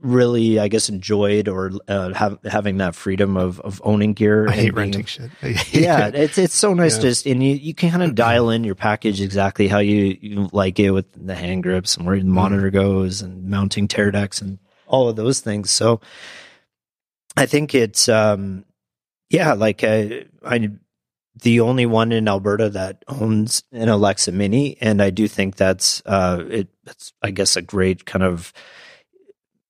Speaker 2: really, I guess, enjoyed or uh, have, having that freedom of, of owning gear.
Speaker 1: I
Speaker 2: and
Speaker 1: hate renting shit. Hate *laughs*
Speaker 2: yeah,
Speaker 1: it.
Speaker 2: it's it's so nice just and you, you can kind of dial in your package exactly how you, you like it with the hand grips and where the monitor goes and mounting Teradeks and all of those things. So I think it's um yeah, like I I the only one in Alberta that owns an Alexa Mini, and I do think that's uh it. It's I guess a great kind of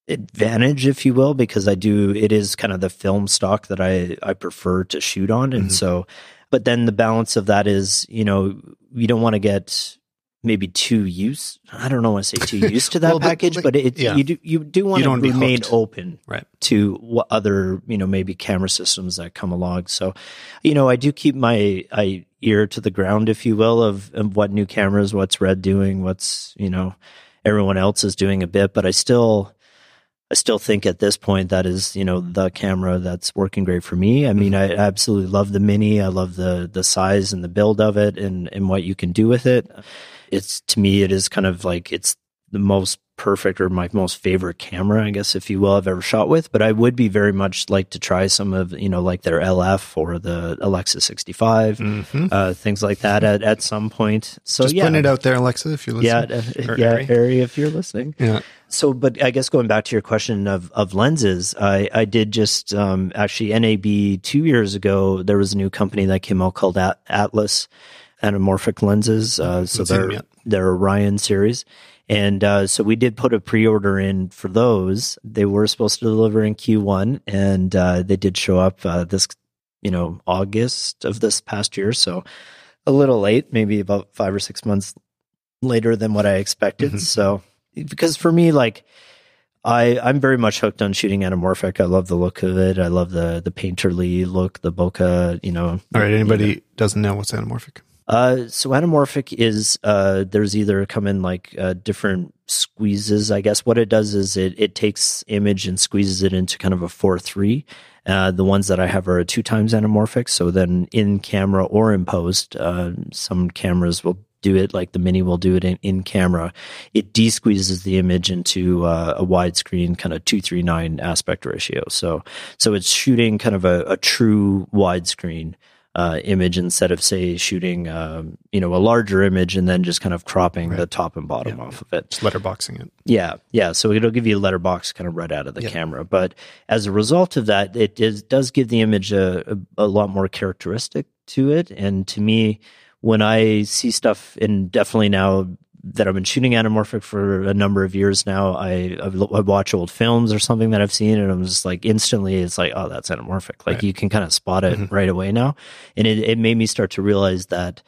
Speaker 2: advantage, if you will, because I do it is kind of the film stock that I I prefer to shoot on, and
Speaker 1: Mhm.
Speaker 2: so. But then the balance of that is, you know, you don't want to get maybe too used. I don't know. want to say too used to *laughs* that
Speaker 1: Well,
Speaker 2: package,
Speaker 1: like,
Speaker 2: but it,
Speaker 1: yeah.
Speaker 2: you do you do want
Speaker 1: You
Speaker 2: to
Speaker 1: don't wanna be
Speaker 2: remain open
Speaker 1: Right.
Speaker 2: to what other you know maybe camera systems that come along. So, you know, I do keep my I ear to the ground, if you will, of, of what new cameras, what's Red doing, what's you know everyone else is doing a bit, but I still. I still think at this point that is, you know, the camera that's working great for me. I mm-hmm. mean, I absolutely love the mini. I love the the size and the build of it and and what you can do with it. It's to me, it is kind of like it's the most perfect or my most favorite camera, I guess, if you will, I've ever shot with. But I would be very much like to try some of, you know, like their LF or the Alexa 65,
Speaker 1: Mhm.
Speaker 2: uh, things like that at, at some point. So
Speaker 1: Just
Speaker 2: yeah,
Speaker 1: putting it out there, Alexa, if you're
Speaker 2: yeah,
Speaker 1: listening.
Speaker 2: uh, yeah,
Speaker 1: ARRI.
Speaker 2: ARRI, if you're listening.
Speaker 1: Yeah.
Speaker 2: So, but I guess going back to your question of, of lenses, I, I did just um, actually NAB two years ago. There was a new company that came out called At- Atlas Anamorphic Lenses. Uh, so
Speaker 1: seen them
Speaker 2: they're they're Orion series, and uh, so we did put a pre order in for those. They were supposed to deliver in Q1, and uh, they did show up uh, this you know August of this past year. So a little late, maybe about five or six months later than what I expected.
Speaker 1: Mhm.
Speaker 2: So because for me, like I I'm very much hooked on shooting anamorphic. I love the look of it. I love the the painterly look, the bokeh. You know.
Speaker 1: All right. Anybody doesn't know what's anamorphic?
Speaker 2: Uh, so anamorphic is uh, there's either come in like uh, different squeezes. I guess what it does is it it takes image and squeezes it into kind of a four three. Uh, the ones that I have are a two times anamorphic. So then in camera or in post, uh, some cameras will do it like the mini will do it in, in camera. It de-squeezes the image into uh, a widescreen kind of two three nine aspect ratio. So so it's shooting kind of a, a true widescreen uh, image instead of say shooting um, you know a larger image and then just kind of cropping the top and bottom
Speaker 1: Yeah.
Speaker 2: off of it.
Speaker 1: Just letterboxing it.
Speaker 2: Yeah, yeah. So it'll give you a letterbox kind of right out of the
Speaker 1: Yeah.
Speaker 2: camera. But as a result of that, it is, does give the image a, a, a lot more characteristic to it. And to me, when I see stuff, and definitely now that I've been shooting anamorphic for a number of years now, I, I I watch old films or something that I've seen, and I'm just like instantly, it's like, oh, that's anamorphic. Like
Speaker 1: Right.
Speaker 2: you can kind of spot it
Speaker 1: Mhm.
Speaker 2: right away now. And it, it made me start to realize that,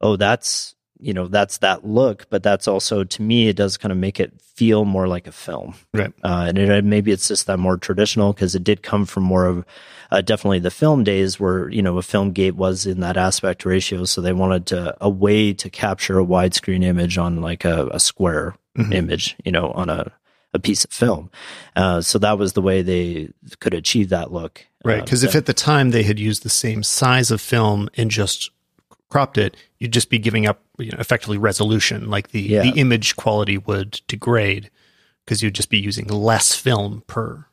Speaker 2: oh, that's you know that's that look, but that's also to me it does kind of make it feel more like a film,
Speaker 1: right?
Speaker 2: Uh, and it, maybe it's just that more traditional because it did come from more of uh, definitely the film days where you know a film gate was in that aspect ratio, so they wanted to a way to capture a widescreen image on like a, a square mm-hmm. image, you know, on a a piece of film. Uh, so that was the way they could achieve that look.
Speaker 1: Right. Because uh, if at the time they had used the same size of film and just cropped it, you'd just be giving up you know, effectively resolution. Like the, yeah. the image quality would degrade because you'd just be using less film per,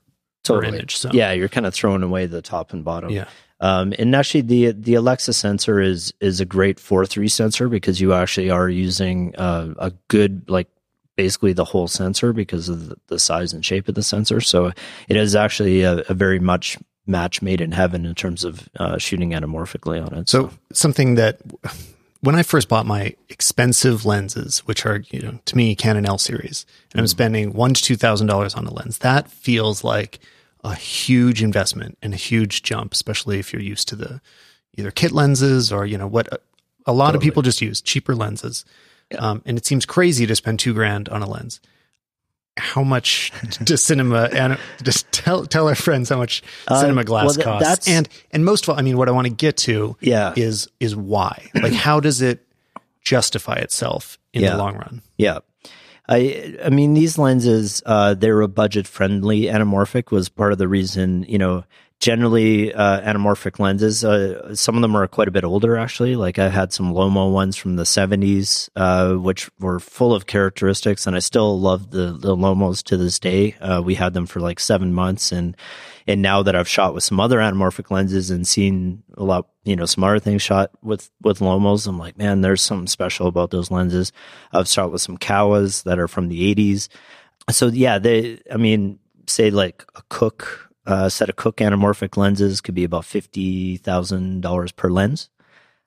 Speaker 1: totally. per image. So
Speaker 2: yeah, you're kind of throwing away the top and bottom.
Speaker 1: Yeah.
Speaker 2: Um, and actually, the the Alexa sensor is is a great four three sensor because you actually are using uh, a good like basically the whole sensor because of the size and shape of the sensor. So it is actually a, a very much match made in heaven in terms of uh, shooting anamorphically on it.
Speaker 1: So, so something that when I first bought my expensive lenses, which are you know to me Canon L series, and I'm mm. spending one to two thousand dollars on a lens, that feels like a huge investment and a huge jump, especially if you're used to the either kit lenses or you know what a, a lot totally. of people just use cheaper lenses. Yeah. Um, and it seems crazy to spend two grand on a lens how much does cinema and just tell tell our friends how much uh, cinema glass well, th- costs and and most of all i mean what i want to get to
Speaker 2: yeah.
Speaker 1: is is why like how does it justify itself in
Speaker 2: yeah.
Speaker 1: the long run
Speaker 2: yeah I I mean these lenses uh, they were budget friendly anamorphic was part of the reason you know generally uh, anamorphic lenses. Uh, some of them are quite a bit older, actually. Like I had some Lomo ones from the 70s, uh, which were full of characteristics, and I still love the, the Lomos to this day. Uh, we had them for like seven months, and and now that I've shot with some other anamorphic lenses and seen a lot, you know, some other things shot with with Lomos, I'm like, man, there's something special about those lenses. I've shot with some Kowas that are from the 80s. So yeah, they, I mean, say like a Cooke a set of Cooke anamorphic lenses could be about fifty thousand dollars per lens.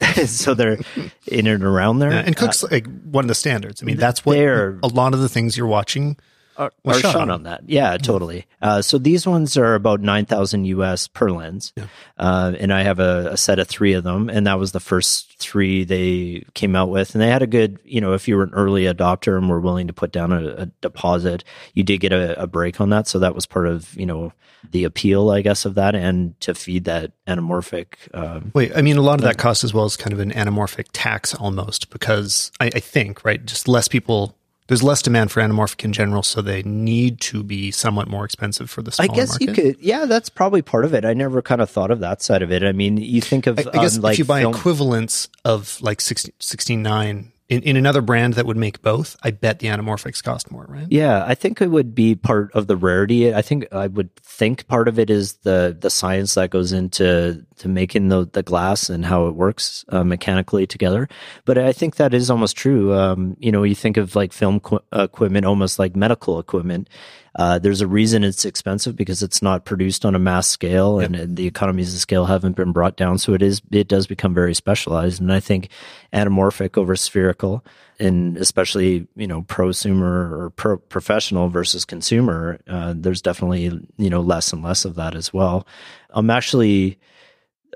Speaker 2: *laughs* so they're in and around there. Yeah,
Speaker 1: and Cooke's uh, like one of the standards. I mean, that's what a lot of the things you're watching
Speaker 2: are, are shot, shot on. on. that. Yeah, totally. Uh, so these ones are about nine thousand US per lens, yeah. uh, and I have a, a, set of three of them, and that was the first three they came out with, and they had a good, you know, if you were an early adopter and were willing to put down a, a deposit, you did get a, a, break on that, so that was part of you know the appeal, I guess, of that, and to feed that anamorphic.
Speaker 1: Um, Wait, I mean, a lot of that cost as well as kind of an anamorphic tax almost, because I, I think right, just less people there's less demand for anamorphic in general, so they need to be somewhat more expensive for the smaller
Speaker 2: I guess
Speaker 1: market.
Speaker 2: you could, yeah, that's probably part of it. I never kind of thought of that side of it. I mean, you think of,
Speaker 1: I, I guess
Speaker 2: um, like
Speaker 1: if you buy
Speaker 2: film-
Speaker 1: equivalents of like 16, 69 in, in another brand that would make both, I bet the anamorphics cost more, right?
Speaker 2: Yeah, I think it would be part of the rarity. I think I would think part of it is the the science that goes into to making the the glass and how it works uh, mechanically together. But I think that is almost true. Um, you know, you think of like film qu- equipment almost like medical equipment. Uh, there's a reason it's expensive because it's not produced on a mass scale, yep. and, and, the economies of scale haven't been brought down. So it is it does become very specialized. And I think anamorphic over spherical, and especially you know prosumer or pro- professional versus consumer, uh, there's definitely you know less and less of that as well. I'm actually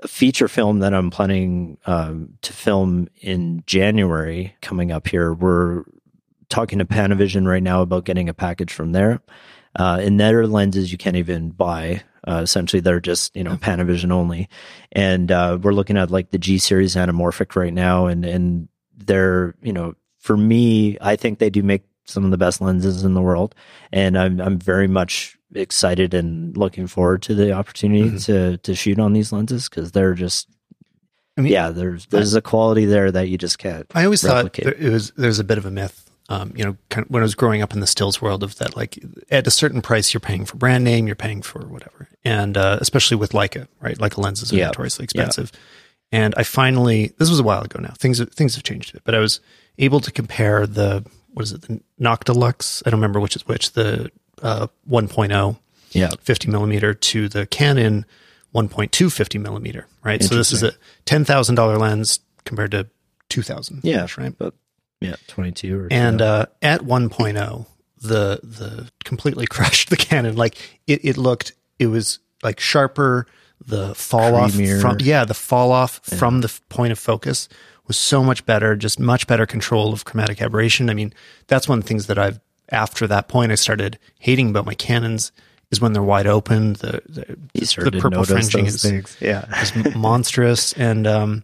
Speaker 2: a feature film that I'm planning um, to film in January coming up here. We're talking to Panavision right now about getting a package from there. Uh, in their lenses, you can't even buy. Uh, essentially, they're just you know Panavision only, and uh, we're looking at like the G series anamorphic right now, and and they're you know for me, I think they do make some of the best lenses in the world, and I'm I'm very much excited and looking forward to the opportunity mm-hmm. to to shoot on these lenses because they're just I mean, yeah, there's there's I, a quality there that you just can't.
Speaker 1: I always replicate. thought it was there's a bit of a myth um, you know, kind of when I was growing up in the stills world of that, like at a certain price, you're paying for brand name, you're paying for whatever. And, uh, especially with Leica, right? Leica lenses are yep. notoriously expensive. Yep. And I finally, this was a while ago now, things, things have changed a bit, but I was able to compare the, what is it? The Noctilux. I don't remember which is which, the, uh, 1.0,
Speaker 2: yeah,
Speaker 1: 50 millimeter to the Canon 1.2 50 millimeter, right? So this is a $10,000 lens compared to 2000.
Speaker 2: Yeah.
Speaker 1: Right.
Speaker 2: But yeah, 22 or
Speaker 1: And uh, at 1.0, the the completely *laughs* crushed the Canon. Like it, it looked, it was like sharper. The fall Creamier. off from yeah, the fall off yeah. from the point of focus was so much better, just much better control of chromatic aberration. I mean, that's one of the things that I've after that point I started hating about my Canons is when they're wide open. The the, the purple fringing is, yeah. is monstrous, and um,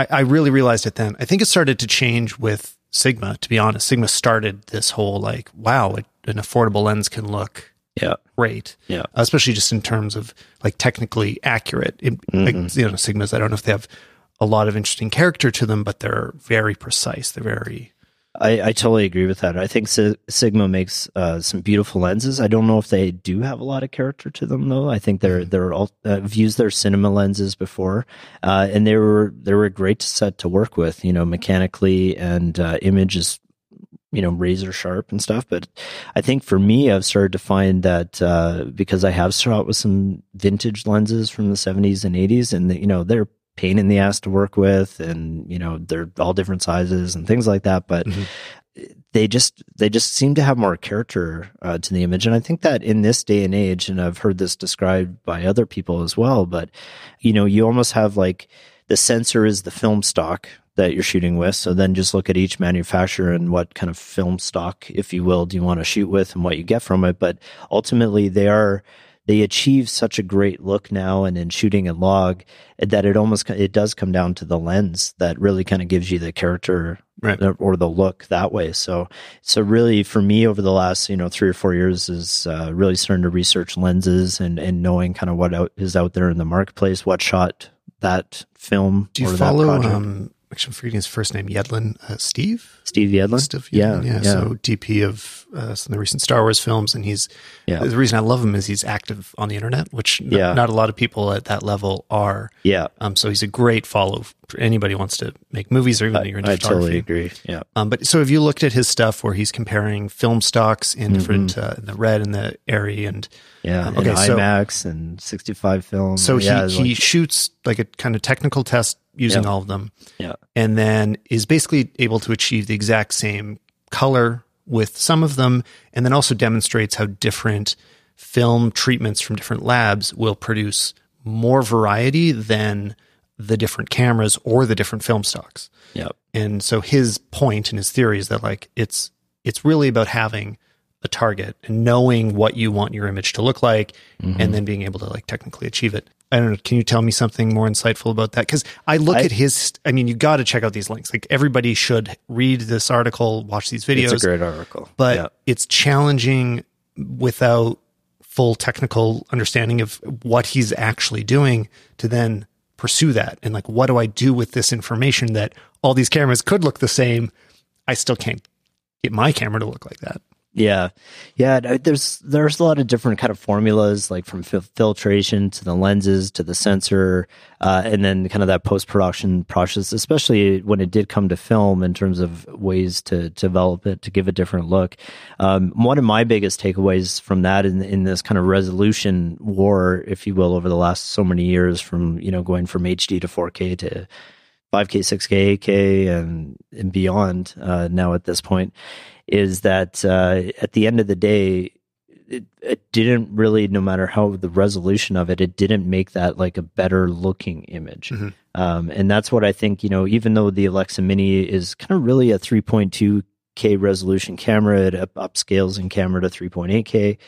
Speaker 1: I, I really realized it then. I think it started to change with Sigma. To be honest, Sigma started this whole like, wow, it, an affordable lens can look
Speaker 2: yeah
Speaker 1: great,
Speaker 2: yeah,
Speaker 1: especially just in terms of like technically accurate. It, mm-hmm. like, you know, Sigmas. I don't know if they have a lot of interesting character to them, but they're very precise. They're very
Speaker 2: I, I totally agree with that. I think S- Sigma makes uh, some beautiful lenses. I don't know if they do have a lot of character to them though. I think they're mm-hmm. they're all uh, I've used their cinema lenses before, uh, and they were they were a great set to work with. You know, mechanically and uh, image is you know razor sharp and stuff. But I think for me, I've started to find that uh, because I have shot with some vintage lenses from the seventies and eighties, and you know they're pain in the ass to work with and you know they're all different sizes and things like that but mm-hmm. they just they just seem to have more character uh, to the image and i think that in this day and age and i've heard this described by other people as well but you know you almost have like the sensor is the film stock that you're shooting with. So then just look at each manufacturer and what kind of film stock, if you will, do you want to shoot with and what you get from it. But ultimately, they are they achieve such a great look now and in shooting and log that it almost it does come down to the lens that really kind of gives you the character
Speaker 1: right.
Speaker 2: or the look that way so so really for me over the last you know three or four years is uh, really starting to research lenses and and knowing kind of what out, is out there in the marketplace what shot that film
Speaker 1: do you follow um actually I'm forgetting his first name, Yedlin, uh, Steve?
Speaker 2: Steve Yedlin? Steve
Speaker 1: Yedlin, yeah, yeah, yeah. So DP of uh, some of the recent Star Wars films. And he's, yeah. the reason I love him is he's active on the internet, which n-
Speaker 2: yeah.
Speaker 1: not a lot of people at that level are.
Speaker 2: Yeah.
Speaker 1: Um, so he's a great follow for anybody who wants to make movies or even
Speaker 2: I,
Speaker 1: you're into
Speaker 2: I totally agree. Yeah.
Speaker 1: Um, but so have you looked at his stuff where he's comparing film stocks in different, mm-hmm. uh, in the red and the ARRI and,
Speaker 2: yeah, um, okay, so, IMAX and 65 film.
Speaker 1: So
Speaker 2: yeah,
Speaker 1: he, he like, shoots like a kind of technical test using all of them.
Speaker 2: Yeah.
Speaker 1: And then is basically able to achieve the exact same color with some of them, and then also demonstrates how different film treatments from different labs will produce more variety than the different cameras or the different film stocks.
Speaker 2: Yep.
Speaker 1: And so his point and his theory is that like it's it's really about having a target and knowing what you want your image to look like mm-hmm. and then being able to like technically achieve it. I don't know. Can you tell me something more insightful about that? Because I look I, at his. I mean, you got to check out these links. Like everybody should read this article, watch these videos.
Speaker 2: It's a great article,
Speaker 1: but yeah. it's challenging without full technical understanding of what he's actually doing to then pursue that. And like, what do I do with this information that all these cameras could look the same? I still can't get my camera to look like that.
Speaker 2: Yeah, yeah. There's there's a lot of different kind of formulas, like from filtration to the lenses to the sensor, uh, and then kind of that post production process. Especially when it did come to film, in terms of ways to, develop it to give a different look. Um, one of my biggest takeaways from that in in this kind of resolution war, if you will, over the last so many years, from you know going from HD to 4K to 5K, 6K, 8K, and and beyond. Uh, now at this point is that uh, at the end of the day, it, it, didn't really, no matter how the resolution of it, it didn't make that like a better looking image. Mm-hmm. Um, and that's what I think, you know, even though the Alexa Mini is kind of really a 3.2K resolution camera, it up- upscales in camera to 3.8K.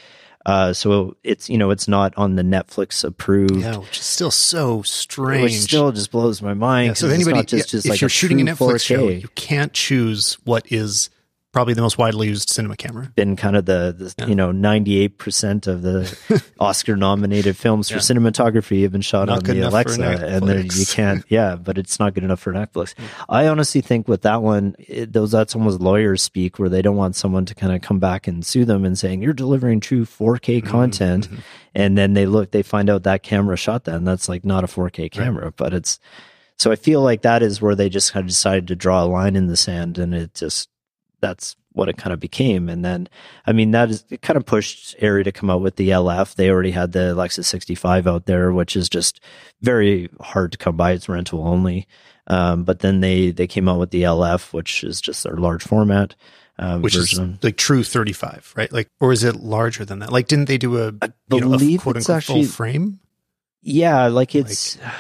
Speaker 2: Uh, so it's you know it's not on the Netflix approved.
Speaker 1: Yeah, which is still so strange.
Speaker 2: Which still just blows my mind. Yeah,
Speaker 1: so anybody, just, just if like you're shooting a Netflix 4K. show, you can't choose what is probably the most widely used cinema camera.
Speaker 2: Been kind of the, the yeah. you know ninety eight percent of the *laughs* Oscar nominated films for yeah. cinematography have been shot not on the Alexa, and then you can't. *laughs* Yeah, but it's not good enough for Netflix. Mm. I honestly think with that one, it, those that's almost lawyers speak, where they don't want someone to kind of come back and sue them and saying you're delivering true four K mm-hmm, content, mm-hmm. and then they look, they find out that camera shot that, and that's like not a four K camera, right. but it's. So I feel like that is where they just kind of decided to draw a line in the sand, and it just that's what it kind of became. And then, I mean, that is it kind of pushed ARRI to come out with the LF. They already had the Alexa 65 out there, which is just very hard to come by. It's rental only. Um, but then they, they came out with the LF, which is just their large format. Uh,
Speaker 1: which version. is like true 35, right? Like, or is it larger than that? Like, didn't they do a,
Speaker 2: I believe know, a quote
Speaker 1: unquote
Speaker 2: actually,
Speaker 1: full frame?
Speaker 2: Yeah, like it's, like,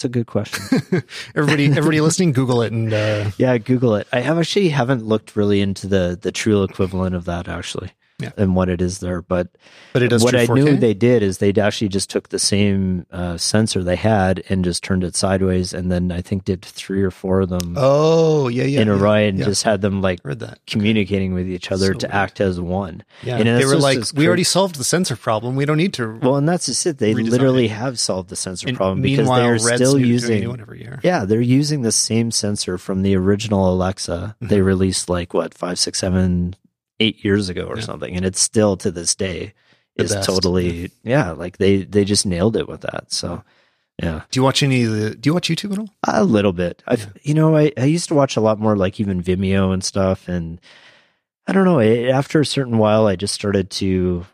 Speaker 2: It's a good question. *laughs*
Speaker 1: everybody, everybody listening, Google it and uh,
Speaker 2: yeah, Google it. I have actually haven't looked really into the the true equivalent of that actually.
Speaker 1: Yeah.
Speaker 2: And what it is there, but
Speaker 1: but it does.
Speaker 2: what I
Speaker 1: 4K?
Speaker 2: knew they did is they actually just took the same uh, sensor they had and just turned it sideways, and then I think did three or four of them
Speaker 1: Oh yeah, yeah.
Speaker 2: in a
Speaker 1: yeah,
Speaker 2: row, and
Speaker 1: yeah.
Speaker 2: just had them like communicating with each other
Speaker 1: So
Speaker 2: to
Speaker 1: weird.
Speaker 2: act as one.
Speaker 1: Yeah,
Speaker 2: And
Speaker 1: they were like, we already solved the sensor problem. We don't need to.
Speaker 2: Well, and that's just it. They literally
Speaker 1: it.
Speaker 2: have solved the sensor
Speaker 1: and
Speaker 2: problem because they are
Speaker 1: Red's
Speaker 2: still using.
Speaker 1: every year.
Speaker 2: Yeah, they're using the same sensor from the original Alexa
Speaker 1: Mm-hmm.
Speaker 2: they released like what five, six, seven, eight years ago or
Speaker 1: Yeah.
Speaker 2: something, and it's still to this day
Speaker 1: The
Speaker 2: is
Speaker 1: best.
Speaker 2: totally yeah. Like they they just nailed it with that. So yeah,
Speaker 1: Do you watch any of the? Do you watch YouTube at all?
Speaker 2: a little bit. I have you know I I used to watch a lot more like even Vimeo and stuff, and I don't know. eh, After a certain while, I just started to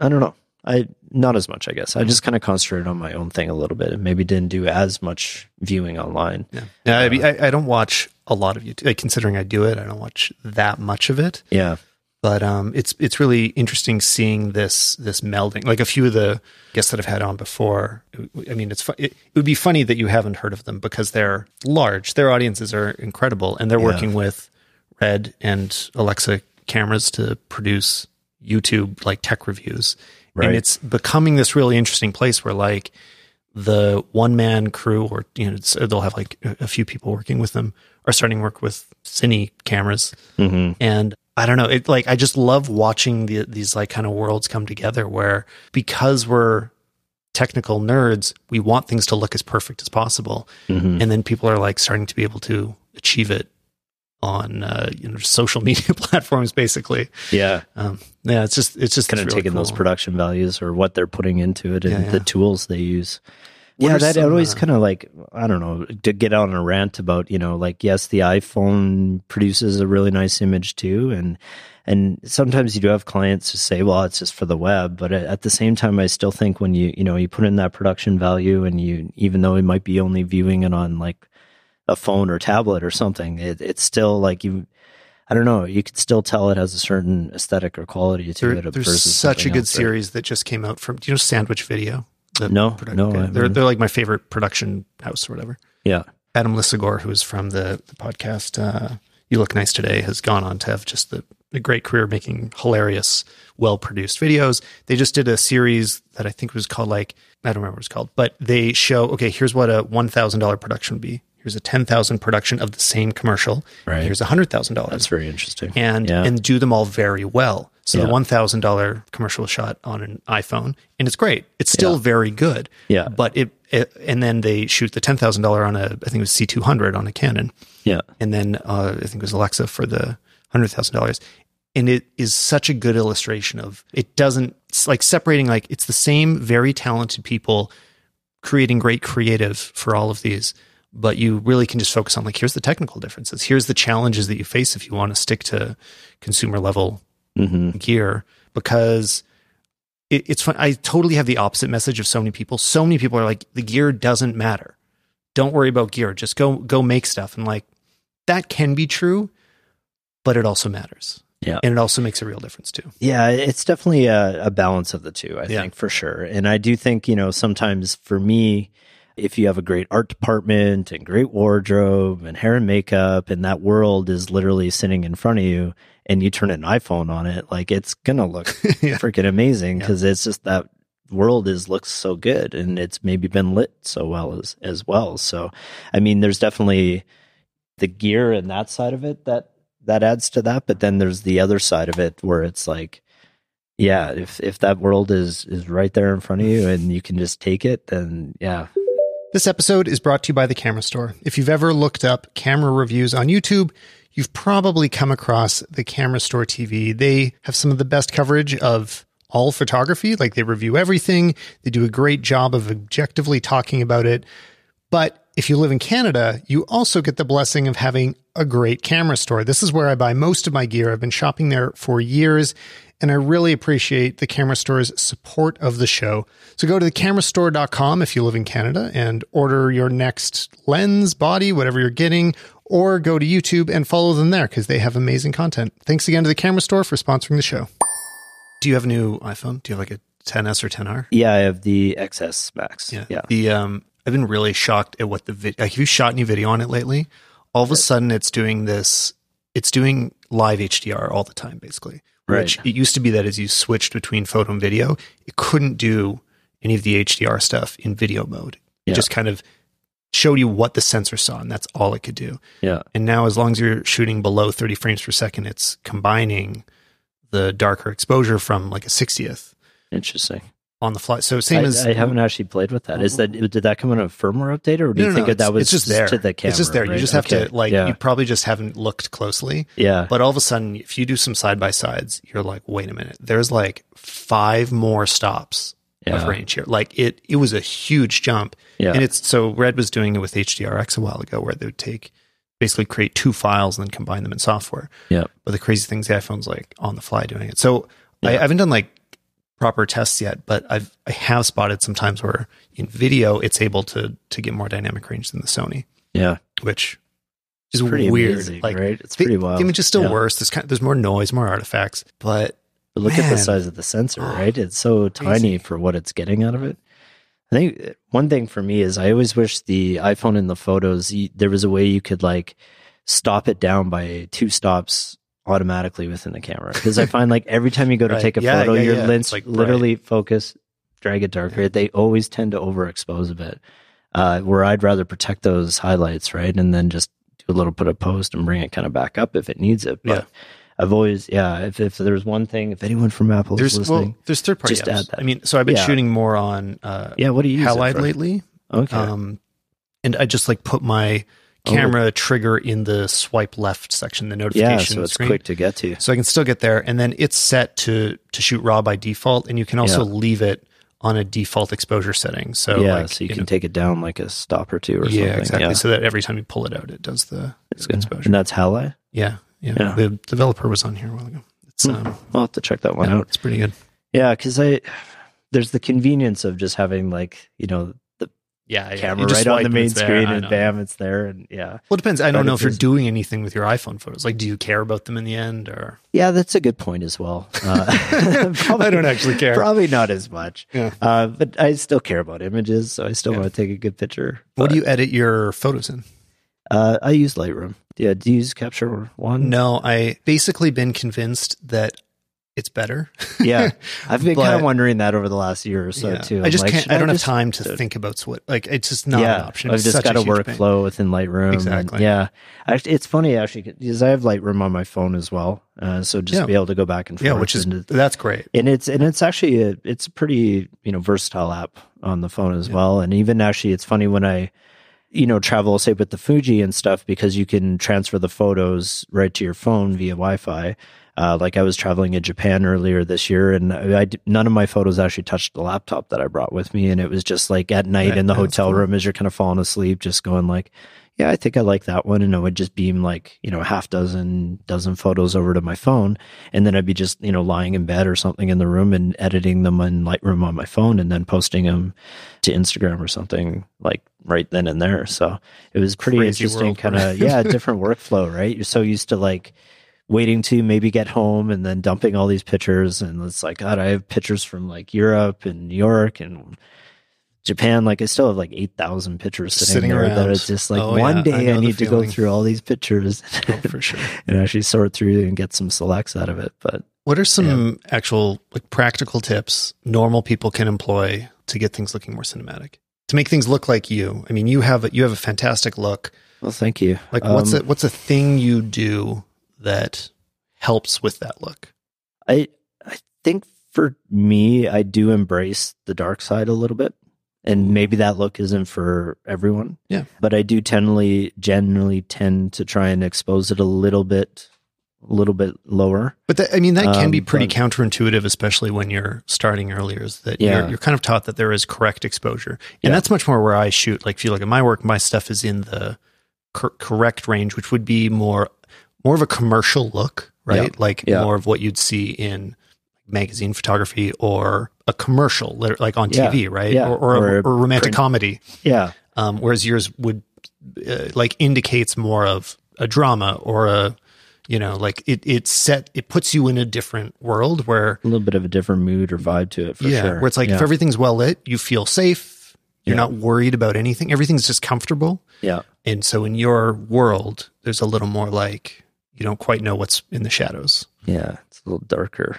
Speaker 2: I don't know. I not as much, I guess. I just kind of concentrated on my own thing a little bit, and maybe didn't do as much viewing online.
Speaker 1: Yeah, yeah. Mean, I, I don't watch a lot of YouTube. Like, considering I do it, I don't watch that much of it.
Speaker 2: Yeah,
Speaker 1: But um, it's it's really interesting seeing this this melding. Like a few of the guests that I've had on before. I mean, it's fu- it, it would be funny that you haven't heard of them because they're large. Their audiences are incredible, and they're
Speaker 2: Yeah.
Speaker 1: working with Red and Alexa cameras to produce YouTube like tech reviews.
Speaker 2: Right.
Speaker 1: And it's becoming this really interesting place where like the one man crew or you know it's, they'll have like a a few people working with them are starting work with cine cameras
Speaker 2: hmm
Speaker 1: and I don't know. It like I just love watching the, these like kind of worlds come together where because we're technical nerds, we want things to look as perfect as possible,
Speaker 2: hmm
Speaker 1: and then people are like starting to be able to achieve it on uh, you know social *laughs* media platforms, basically.
Speaker 2: yeah.
Speaker 1: Um, yeah, it's just it's just
Speaker 2: Kind of
Speaker 1: really
Speaker 2: taking those production values or what they're putting into it and
Speaker 1: Yeah, yeah.
Speaker 2: the tools they use.
Speaker 1: What
Speaker 2: yeah, that
Speaker 1: some,
Speaker 2: always
Speaker 1: uh,
Speaker 2: kind of like I don't know to get on a rant about you know like yes the iPhone produces a really nice image too and and sometimes you do have clients who say well it's just for the web but at the same time I still think when you you know you put in that production value and you even though it might be only viewing it on like a phone or tablet or something it, it's still like you I don't know you could still tell it has a certain aesthetic or quality to
Speaker 1: There-
Speaker 2: it
Speaker 1: there's such a good
Speaker 2: else, right?
Speaker 1: series that just came out from. Do you know Sandwich Video?
Speaker 2: No,
Speaker 1: product-
Speaker 2: no,
Speaker 1: okay. they're they're like my favorite production house or whatever.
Speaker 2: yeah
Speaker 1: Adam Lisagor, who is from the, the podcast uh, You Look Nice Today, has gone on to have just the, a great career making hilarious, well produced videos. They just did a series that I think was called like I don't remember what it's called, but they show okay, here's what a one thousand dollar production would be. Here's a ten thousand production of the same commercial.
Speaker 2: Right.
Speaker 1: Here's a hundred thousand dollars.
Speaker 2: that's very interesting
Speaker 1: and
Speaker 2: yeah.
Speaker 1: and do them all very well. So
Speaker 2: Yeah.
Speaker 1: the one thousand dollar commercial shot on an iPhone, and it's great. It's still
Speaker 2: Yeah.
Speaker 1: very good.
Speaker 2: Yeah.
Speaker 1: but it, it and then they shoot the ten thousand dollar on a I think it was C two hundred on a Canon
Speaker 2: yeah
Speaker 1: and then uh, I think it was Alexa for the hundred thousand dollars. And it is such a good illustration of it doesn't it's like separating like it's the same very talented people creating great creative for all of these, but you really can just focus on like here's the technical differences, here's the challenges that you face if you want to stick to consumer level
Speaker 2: hmm
Speaker 1: gear because it, it's fun. I totally have the opposite message of so many people. So many people are like, the gear doesn't matter. Don't worry about gear. Just go go make stuff. And like that can be true, but it also matters.
Speaker 2: Yeah.
Speaker 1: And it also makes a real difference too.
Speaker 2: Yeah, it's definitely a, a balance of the two, I
Speaker 1: Yeah.
Speaker 2: think, for sure. And I do think, you know, sometimes for me, if you have a great art department and great wardrobe and hair and makeup, and that world is literally sitting in front of you, and you turn an iPhone on it, like it's gonna look *laughs*
Speaker 1: Yeah.
Speaker 2: freaking amazing because it's just that world is looks so good and it's maybe been lit so well as as well. So, I mean, there's definitely the gear and that side of it that that adds to that, but then there's the other side of it where it's like yeah, if if that world is is right there in front of you and you can just take it, then yeah,
Speaker 1: This episode is brought to you by the Camera Store. If you've ever looked up camera reviews on YouTube, you've probably come across the Camera Store TV. They have some of the best coverage of all photography. Like they review everything. They do a great job of objectively talking about it. But if you live in Canada, you also get the blessing of having a great camera store. This is where I buy most of my gear. I've been shopping there for years, and I really appreciate the camera store's support of the show. So go to thecamerastore.com if you live in Canada and order your next lens, body, whatever you're getting, or go to YouTube and follow them there because they have amazing content. Thanks again to the camera store for sponsoring the show. Do you have a new iPhone? Do you have like a 10s or 10R?
Speaker 2: yeah, I have the XS Max. Yeah, yeah.
Speaker 1: The um I've been really shocked at what the vid- like. Have you shot any video on it lately? All of a sudden, it's doing this. It's doing live HDR all the time, basically. Which
Speaker 2: Right.
Speaker 1: it used to be that as you switched between photo and video, it couldn't do any of the HDR stuff in video mode. It
Speaker 2: Yeah.
Speaker 1: just kind of showed you what the sensor saw, and that's all it could do.
Speaker 2: Yeah.
Speaker 1: And now, as long as you're shooting below 30 frames per second, it's combining the darker exposure from like a 60th
Speaker 2: Interesting.
Speaker 1: on the fly. So same
Speaker 2: I,
Speaker 1: as
Speaker 2: I haven't actually played with that. Is that did that come in a firmware update, or do you think that, that was
Speaker 1: it's just there.
Speaker 2: to the camera?
Speaker 1: it's just there. You just have
Speaker 2: Okay.
Speaker 1: to like.
Speaker 2: yeah,
Speaker 1: You probably just haven't looked closely.
Speaker 2: yeah,
Speaker 1: But all of a sudden, if you do some side by sides, you're like, wait a minute. There's like five more stops
Speaker 2: yeah,
Speaker 1: of range here. Like it, it was a huge jump.
Speaker 2: yeah.
Speaker 1: And it's so Red was doing it with HDRX a while ago, where they would take basically create two files and then combine them in software.
Speaker 2: Yeah.
Speaker 1: But the crazy thing is the iPhone's like on the fly doing it. So I, I haven't done like proper tests yet, but I've I have spotted sometimes where in video it's able to to get more dynamic range than the Sony,
Speaker 2: yeah.
Speaker 1: which is
Speaker 2: Pretty
Speaker 1: weird.
Speaker 2: amazing,
Speaker 1: like
Speaker 2: right? It's
Speaker 1: the,
Speaker 2: pretty wild.
Speaker 1: the image is still
Speaker 2: Yeah.
Speaker 1: worse. There's kind of, there's more noise, more artifacts, but
Speaker 2: But look at the size of the sensor,
Speaker 1: Oh,
Speaker 2: right? It's so
Speaker 1: crazy.
Speaker 2: tiny for what it's getting out of it. I think one thing for me is I always wish the iPhone in the photos there was a way you could like stop it down by two stops automatically within the camera because I find like every time you go *laughs* to
Speaker 1: Right.
Speaker 2: take a
Speaker 1: Yeah,
Speaker 2: photo,
Speaker 1: yeah,
Speaker 2: your
Speaker 1: yeah.
Speaker 2: lens
Speaker 1: like,
Speaker 2: literally focus, drag it darker. They always tend to overexpose a bit. Uh, where I'd rather protect those highlights, right, and then just do a little put a post and bring it kind of back up if it needs it. But
Speaker 1: Yeah.
Speaker 2: I've always, yeah. If if there's one thing, if anyone from Apple is
Speaker 1: there's
Speaker 2: listening,
Speaker 1: well there's third party
Speaker 2: just
Speaker 1: apps.
Speaker 2: add that.
Speaker 1: I mean, so I've been
Speaker 2: Yeah.
Speaker 1: shooting more on uh,
Speaker 2: yeah. What do you use
Speaker 1: Halide lately.
Speaker 2: Okay,
Speaker 1: Um, and I just like put my
Speaker 2: Oh.
Speaker 1: camera trigger in the swipe left section, the notification. yeah.
Speaker 2: So it's
Speaker 1: screen.
Speaker 2: quick to get to.
Speaker 1: So I can still get there, and then it's set to to shoot raw by default, and you can also
Speaker 2: Yeah.
Speaker 1: leave it on a default exposure setting. So
Speaker 2: yeah,
Speaker 1: like,
Speaker 2: so you,
Speaker 1: know,
Speaker 2: can take it down like a stop or two or
Speaker 1: yeah,
Speaker 2: something.
Speaker 1: exactly.
Speaker 2: Yeah, exactly.
Speaker 1: So that every time you pull it out, it does the
Speaker 2: it's
Speaker 1: exposure.
Speaker 2: And that's Halide.
Speaker 1: Yeah, yeah,
Speaker 2: Yeah.
Speaker 1: The developer was on here a while ago. It's
Speaker 2: Hmm.
Speaker 1: um,
Speaker 2: I'll have to check that one
Speaker 1: yeah,
Speaker 2: out.
Speaker 1: it's pretty good.
Speaker 2: Yeah, because I there's the convenience of just having like you know the
Speaker 1: Yeah,
Speaker 2: camera right on the main screen and bam, it's there. And yeah,
Speaker 1: Well, it depends. I
Speaker 2: But
Speaker 1: don't know if you're
Speaker 2: is-
Speaker 1: doing anything with your iPhone photos. Like, do you care about them in the end, or
Speaker 2: yeah, that's a good point as well. *laughs* Uh, *laughs*
Speaker 1: I don't actually care.
Speaker 2: Probably not as much.
Speaker 1: Yeah.
Speaker 2: Uh, but I still care about images, so I still
Speaker 1: Yeah.
Speaker 2: want to take a good picture.
Speaker 1: What do you edit your photos in?
Speaker 2: Uh, I use Lightroom. Yeah. Do you use Capture One?
Speaker 1: No, I basically been convinced that it's better.
Speaker 2: Yeah. *laughs* I've been kind of wondering that over the last year or so
Speaker 1: Yeah.
Speaker 2: too.
Speaker 1: I
Speaker 2: I'm
Speaker 1: just
Speaker 2: like,
Speaker 1: can't. I don't have time to think about what. Like, it's just not
Speaker 2: yeah,
Speaker 1: an option.
Speaker 2: I've
Speaker 1: It's
Speaker 2: just got a
Speaker 1: pain.
Speaker 2: workflow within Lightroom. and
Speaker 1: Exactly.
Speaker 2: yeah. It's funny actually because I have Lightroom on my phone as well. Uh, so just
Speaker 1: Yeah.
Speaker 2: be able to go back and forth.
Speaker 1: Yeah, which is
Speaker 2: and,
Speaker 1: that's great.
Speaker 2: and it's and it's actually a it's a pretty you know versatile app on the phone as well. And even actually, it's funny when I you know travel say with the Fuji and stuff because you can transfer the photos right to your phone via Wi-Fi. Uh, like I was traveling in Japan earlier this year, and I, I- none of my photos actually touched the laptop that I brought with me, and it was just like at night
Speaker 1: That-
Speaker 2: in the hotel
Speaker 1: cool.
Speaker 2: room as you're kind of falling asleep, just going like, "Yeah, I think I like that one," and I would just beam like you know a half dozen dozen photos over to my phone, and then I'd be just you know lying in bed or something in the room and editing them in Lightroom on my phone, and then posting them to Instagram or something like right then and there. So it was pretty
Speaker 1: Crazy
Speaker 2: interesting, kind of yeah, *laughs* different workflow, right? You're so used to like waiting to maybe get home and then dumping all these pictures and it's like god i have pictures from like europe and new york and japan like i still have like 8000 pictures sitting,
Speaker 1: Sitting
Speaker 2: there that
Speaker 1: around.
Speaker 2: it's just like
Speaker 1: Oh,
Speaker 2: one
Speaker 1: yeah,
Speaker 2: day
Speaker 1: know
Speaker 2: i, need to go through all these pictures *laughs*
Speaker 1: Oh, for sure.
Speaker 2: and actually sort through and get some selects out of it but
Speaker 1: What are some actual like practical tips normal people can employ to get things looking more cinematic? To make things look like you. I mean, you have a, you have a fantastic look.
Speaker 2: well thank you
Speaker 1: Like, what's
Speaker 2: Um,
Speaker 1: a, what's a thing you do that helps with that look?
Speaker 2: I I think for me, I do embrace the dark side a little bit. And maybe that look isn't for everyone.
Speaker 1: Yeah.
Speaker 2: But I do tendly generally tend to try and expose it a little bit a little bit lower.
Speaker 1: But that, I mean, that can be
Speaker 2: Um,
Speaker 1: pretty
Speaker 2: but-
Speaker 1: counterintuitive, especially when you're starting earlier. Is that
Speaker 2: Yeah.
Speaker 1: you're, you're kind of taught that there is correct exposure, and
Speaker 2: Yeah.
Speaker 1: that's much more where I shoot. Like, if you look at my work, my stuff is in the cor- correct range, which would be more more of a commercial look, right? Like
Speaker 2: Yeah.
Speaker 1: more of what you'd see in magazine photography or a commercial, like on
Speaker 2: Yeah.
Speaker 1: TV, right?
Speaker 2: Yeah.
Speaker 1: Or, or,
Speaker 2: Or
Speaker 1: a,
Speaker 2: a
Speaker 1: romantic
Speaker 2: print-
Speaker 1: comedy.
Speaker 2: Yeah.
Speaker 1: Um, whereas yours would uh, like indicates more of a drama or a you know like it it set it puts you in a different world where
Speaker 2: A little bit of a different mood or vibe to it for
Speaker 1: yeah
Speaker 2: sure.
Speaker 1: where it's like
Speaker 2: yeah.
Speaker 1: if everything's well lit you feel safe You're
Speaker 2: Yeah.
Speaker 1: not worried about anything. Everything's just comfortable.
Speaker 2: Yeah.
Speaker 1: And so in your world, there's a little more like you don't quite know what's in the shadows.
Speaker 2: Yeah. It's a little darker,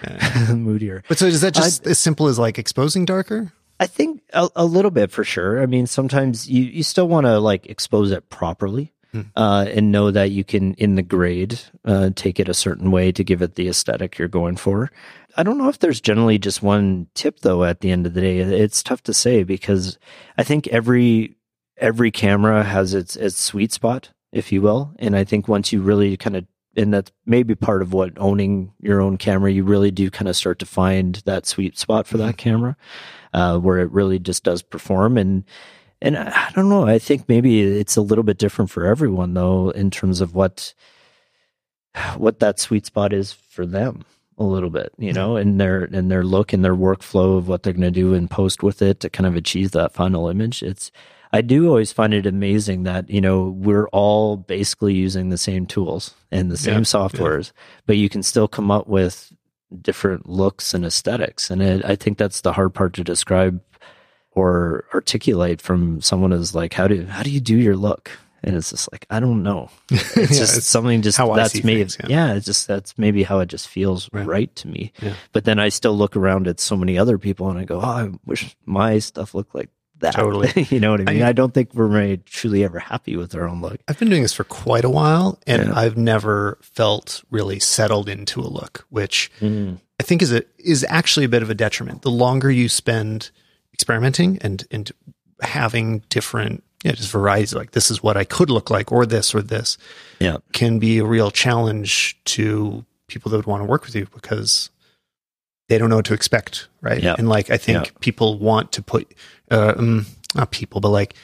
Speaker 2: *laughs* moodier.
Speaker 1: But so is that just as simple as like exposing darker?
Speaker 2: I think a, a little bit for sure. I mean, sometimes you, you still want to like expose it properly
Speaker 1: Hmm.
Speaker 2: uh, and know that you can, in the grade, uh, take it a certain way to give it the aesthetic you're going for. I don't know if there's generally just one tip though. At the end of the day, it's tough to say because I think every every camera has its its sweet spot, if you will. And I think once you really kind of and that's maybe part of what owning your own camera, you really do kind of start to find that sweet spot for that camera, uh, where it really just does perform. And and I I don't know, I think maybe it's a little bit different for everyone though, in terms of what what that sweet spot is for them a little bit, you know, and their and their look and their workflow of what they're going to do and post with it to kind of achieve that final image. It's I do always find it amazing that you know we're all basically using the same tools and the same
Speaker 1: Yeah,
Speaker 2: softwares, but you can still come up with different looks and aesthetics, and it, I think that's the hard part to describe or articulate from someone is like how do how do you do your look and it's just like i don't know *laughs* it's
Speaker 1: Yeah,
Speaker 2: just
Speaker 1: it's
Speaker 2: something just that's me
Speaker 1: things,
Speaker 2: yeah.
Speaker 1: yeah.
Speaker 2: it's just that's maybe how it just feels
Speaker 1: Right.
Speaker 2: right, to me
Speaker 1: Yeah.
Speaker 2: but then i still look around at so many other people and i go oh i wish my stuff looked like that
Speaker 1: Totally. *laughs*
Speaker 2: you know what i mean
Speaker 1: I-
Speaker 2: I, don't think we're truly ever happy with our own look
Speaker 1: I've been doing this for quite a while and
Speaker 2: Yeah.
Speaker 1: I've never felt really settled into a look, which mm. I think is a is actually a bit of a detriment. The longer you spend experimenting and and having different yeah, just varieties like this is what I could look like or this or this
Speaker 2: yeah
Speaker 1: can be a real challenge to people that would want to work with you because they don't know what to expect, right?
Speaker 2: Yeah.
Speaker 1: And like I think
Speaker 2: Yeah.
Speaker 1: people want to put uh, um, not people, but like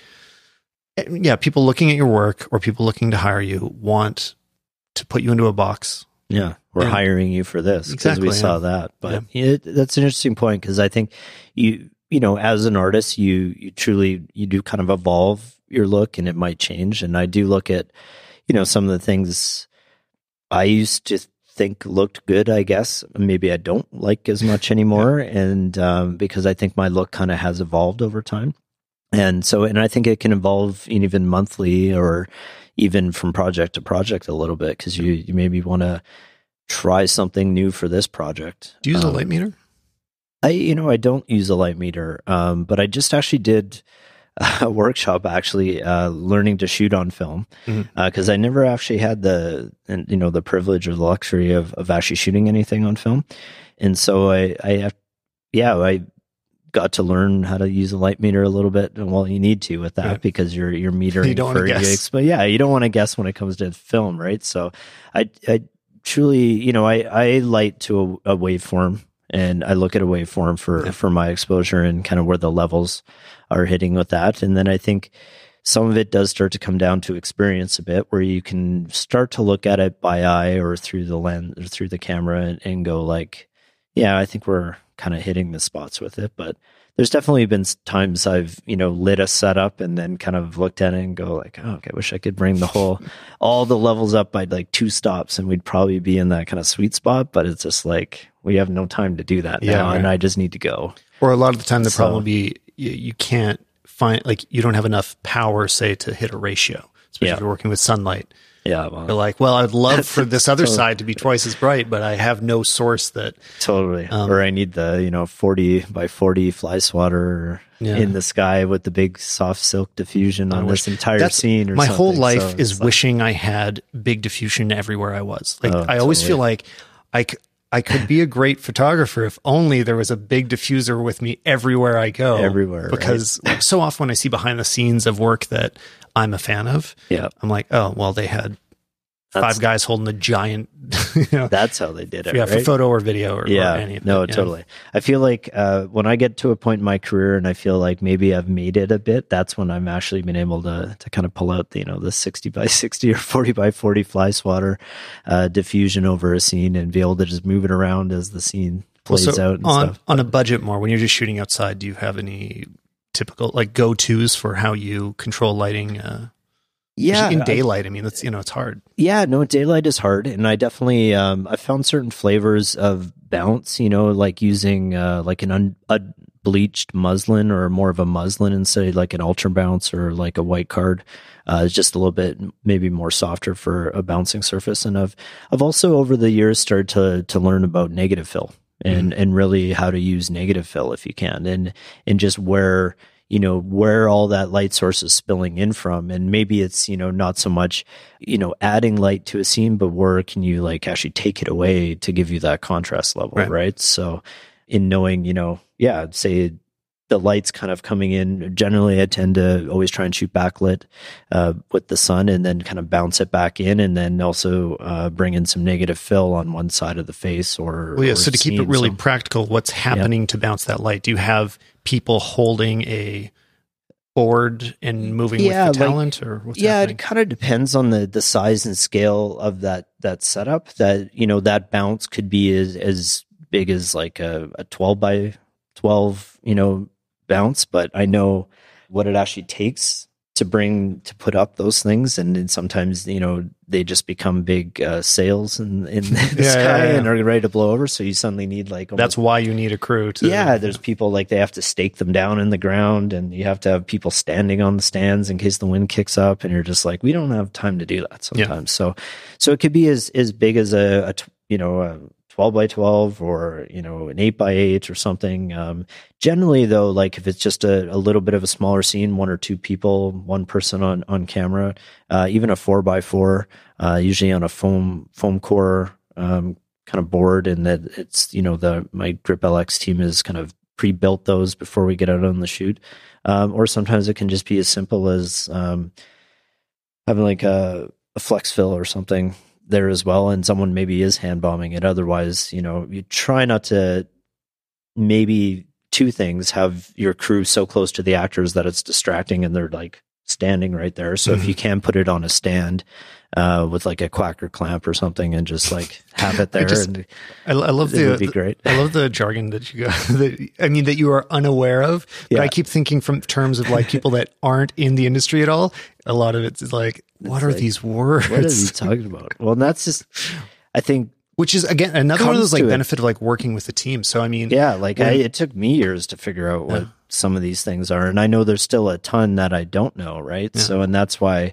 Speaker 1: eh, yeah, people looking at your work or people looking to hire you want to put you into a box.
Speaker 2: Yeah, we're
Speaker 1: And-
Speaker 2: hiring you for this because
Speaker 1: Exactly,
Speaker 2: we saw that. But it, that's an interesting point because I think you you know as an artist you you truly you do kind of evolve your look and it might change. And I do look at you know some of the things I used to think looked good. I guess maybe I don't like as much anymore, and um, because I think my look kind of has evolved over time. And so, and I think it can evolve even monthly or even from project to project a little bit because you, you maybe want to try something new for this project.
Speaker 1: Do you use a
Speaker 2: Um,
Speaker 1: light meter?
Speaker 2: I, you know, I don't use a light meter, um, but I just actually did a *laughs* workshop actually uh, learning to shoot on film because I never actually had the, you know, the privilege or the luxury of, of actually shooting anything on film. And so I, I, have- yeah, I got to learn how to use a light meter a little bit. And well, you need to with that
Speaker 1: Yeah.
Speaker 2: because you're, you're metering
Speaker 1: You don't
Speaker 2: for
Speaker 1: guess.
Speaker 2: but yeah, you don't want to guess when it comes to film, right? So I, I truly, you know, I, I light to a, a waveform and I look at a waveform for,
Speaker 1: Yeah.
Speaker 2: for my exposure and kind of where the levels are hitting with that. And then I think some of it does start to come down to experience a bit where you can start to look at it by eye or through the lens or through the camera and, and go like, yeah, I think we're kind of hitting the spots with it. But there's definitely been times I've, you know, lit a setup and then kind of looked at it and go like, oh, okay, I wish I could bring the whole, *laughs* all the levels up by like two stops and we'd probably be in that kind of sweet spot. But it's just like, we have no time to do that
Speaker 1: Yeah,
Speaker 2: now. And. I just need to go.
Speaker 1: Or a lot of the time, the
Speaker 2: So-
Speaker 1: problem will be you, you can't find like you don't have enough power, say, to hit a ratio, especially
Speaker 2: Yeah.
Speaker 1: if you're working with sunlight.
Speaker 2: Yeah. Well,
Speaker 1: You're like, well, I'd love *laughs* for this other
Speaker 2: Totally.
Speaker 1: side to be twice as bright, but I have no source that.
Speaker 2: Totally.
Speaker 1: Um,
Speaker 2: or I need the, you know, 40 by 40 fly swatter
Speaker 1: Yeah.
Speaker 2: in the sky with the big soft silk diffusion on
Speaker 1: wish-
Speaker 2: this entire scene. Or
Speaker 1: my whole life
Speaker 2: So
Speaker 1: is
Speaker 2: like-
Speaker 1: wishing I had big diffusion everywhere I was. Like
Speaker 2: Oh,
Speaker 1: I always
Speaker 2: totally.
Speaker 1: feel like I. I could be a great photographer if only there was a big diffuser with me everywhere I go.
Speaker 2: Everywhere, right?
Speaker 1: Because so often when I see behind the scenes of work that I'm a fan of,
Speaker 2: Yeah.
Speaker 1: I'm like, oh, well, they had
Speaker 2: That's,
Speaker 1: five guys holding a giant, *laughs* you know,
Speaker 2: that's how they did it.
Speaker 1: yeah, for photo or video or,
Speaker 2: yeah,
Speaker 1: or any of
Speaker 2: no, totally. I feel like uh, when I get to a point in my career and I feel like maybe I've made it a bit, that's when I'm actually been able to to kind of pull out the you know the sixty by *laughs* sixty or forty by forty fly swatter uh, diffusion over a scene and be able to just move it around as the scene
Speaker 1: Well,
Speaker 2: plays
Speaker 1: so
Speaker 2: out and
Speaker 1: on
Speaker 2: stuff.
Speaker 1: on a budget more when you're just shooting outside. Do you have any typical like go tos for how you control lighting? Uh,
Speaker 2: Yeah,
Speaker 1: in daylight. I mean, that's you know, it's hard.
Speaker 2: Yeah, no, daylight is hard, and I definitely um, I found certain flavors of bounce. You know, like using uh, like an un, a bleached muslin or more of a muslin instead of like an ultra bounce or like a white card. Uh, it's just a little bit maybe more softer for a bouncing surface. And I've I've also over the years started to to learn about negative fill and mm-hmm. and really how to use negative fill if you can and and just where you know where all that light source is spilling in from and maybe it's you know not so much you know adding light to a scene but where can you like actually take it away to give you that contrast level right, right? so in knowing you know yeah say the lights kind of coming in generally i tend to always try and shoot backlit uh, with the sun and then kind of bounce it back in and then also uh, bring in some negative fill on one side of the face or
Speaker 1: well, yeah
Speaker 2: or
Speaker 1: so to keep it really practical what's happening yeah. to bounce that light do you have people holding a board and moving yeah, with the talent like, or what's
Speaker 2: yeah
Speaker 1: happening?
Speaker 2: it kind of depends on the the size and scale of that that setup that you know that bounce could be as as big as like a, a 12 by 12 you know bounce but i know what it actually takes to bring to put up those things. And, and sometimes you know they just become big uh, sails in, in *laughs* the yeah, sky yeah, yeah. and are ready to blow over. So you suddenly need like
Speaker 1: almost, that's why you need a crew to
Speaker 2: yeah there's people like they have to stake them down in the ground and you have to have people standing on the stands in case the wind kicks up and you're just like we don't have time to do that sometimes. So so it could be as as big as a, a you know a 12 by 12 or you know an 8 by 8 or something. Um, generally though like if it's just a, a, little bit of a smaller scene one or two people one person on on camera uh, even a 4 by 4 uh, usually on a foam foam core um, kind of board and that it's you know the my grip lx team is kind of pre-built those before we get out on the shoot. Um, or sometimes it can just be as simple as um, having like a, a flex fill or something there as well and someone maybe is hand bombing it otherwise you know you try not to maybe two things have your crew so close to the actors that it's distracting and they're like standing right there so mm-hmm. if you can put it on a stand uh, with like a quacker clamp or something and just like have it *laughs* there. I, just, and
Speaker 1: I, I love the, would be great. I love the jargon that you got. *laughs* That, I mean, that you are unaware of. But yeah. I keep thinking from terms of like people that aren't in the industry at all. A lot of it's like, what it's are like, these words?
Speaker 2: What are you talking about? Well, that's just, I think
Speaker 1: which is again another one of those like benefit of like working with a team. So I mean,
Speaker 2: yeah, like I, it took me years to figure out what yeah. some of these things are, and I know there's still a ton that I don't know, right? Yeah. So and that's why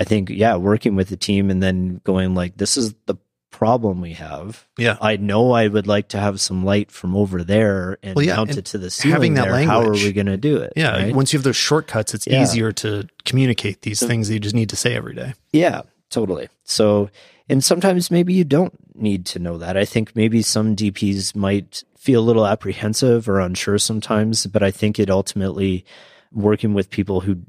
Speaker 2: I think, yeah, working with the team and then going like, this is the problem we have.
Speaker 1: Yeah.
Speaker 2: I know I would like to have some light from over there and well, yeah, mount it to the ceiling. Having that there. language. How are we going to do it?
Speaker 1: Yeah. Right? Once you have those shortcuts, it's yeah. easier to communicate these so, things that you just need to say every day.
Speaker 2: Yeah, totally. So, and sometimes maybe you don't need to know that. I think maybe some DPs might feel a little apprehensive or unsure sometimes, but I think it ultimately working with people who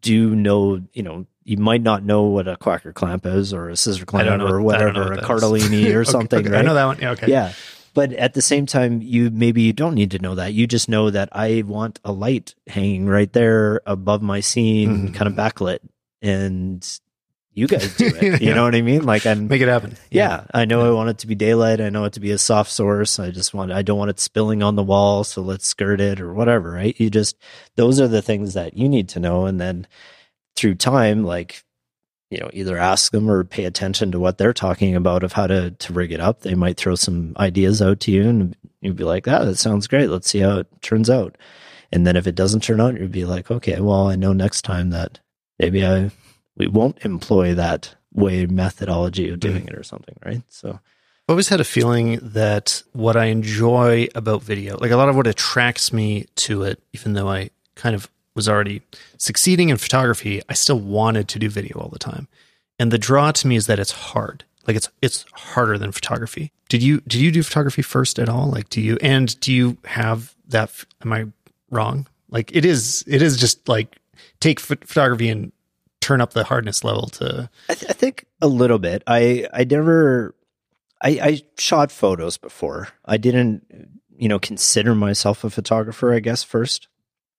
Speaker 2: do know, you know, you might not know what a quacker clamp is or a scissor clamp or whatever, a Cardellini *laughs* or something.
Speaker 1: okay,
Speaker 2: right? I
Speaker 1: know that one. Yeah, okay.
Speaker 2: Yeah. But at the same time, you maybe you don't need to know that. You just know that I want a light hanging right there above my scene, mm-hmm. kind of backlit, and you guys do it. *laughs* You know what I mean? Like, and
Speaker 1: make it happen.
Speaker 2: Yeah, yeah. I know yeah. I want it to be daylight. I know it to be a soft source. I just want. I don't want it spilling on the wall, so let's skirt it or whatever. Right? You just those are the things that you need to know, and then through time, like, you know, either ask them or pay attention to what they're talking about of how to, to rig it up. They might throw some ideas out to you and you'd be like, ah, that sounds great. Let's see how it turns out. And then if it doesn't turn out, you'd be like, okay, well, I know next time that maybe I, we won't employ that way methodology of doing mm-hmm. it or something. Right. So,
Speaker 1: I've always had a feeling that what I enjoy about video, like a lot of what attracts me to it, even though I kind of was already succeeding in photography, I still wanted to do video all the time. And the draw to me is that it's hard. Like it's it's harder than photography. Did you did you do photography first at all? Like do you and do you have that am I wrong? Like it is it is just like take photography and turn up the hardness level to
Speaker 2: I, th- I think a little bit. I I never I, I shot photos before. I didn't you know consider myself a photographer i guess first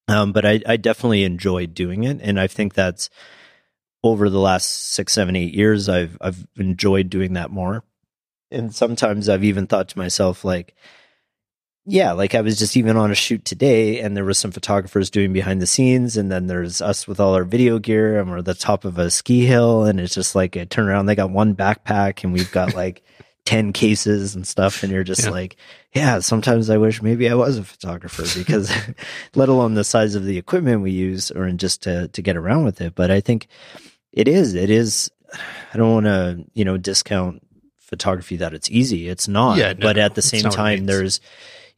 Speaker 2: um, but I, I definitely enjoy doing it, and I think that's over the last six, seven, eight years, I've I've enjoyed doing that more. And sometimes I've even thought to myself, like, yeah, like I was just even on a shoot today, and there was some photographers doing behind the scenes, and then there's us with all our video gear, and we're at the top of a ski hill, and it's just like I turn around, they got one backpack, and we've got like *laughs* 10 cases and stuff. And you're just
Speaker 1: Yeah.
Speaker 2: like, yeah, sometimes I wish maybe I was a photographer *laughs* because *laughs* let alone the size of the equipment we use or just to, to get around with it. But I think it is, it is, I don't want to, you know, discount photography that it's easy. It's not.
Speaker 1: Yeah, no,
Speaker 2: but at the same
Speaker 1: not what it
Speaker 2: time, there's,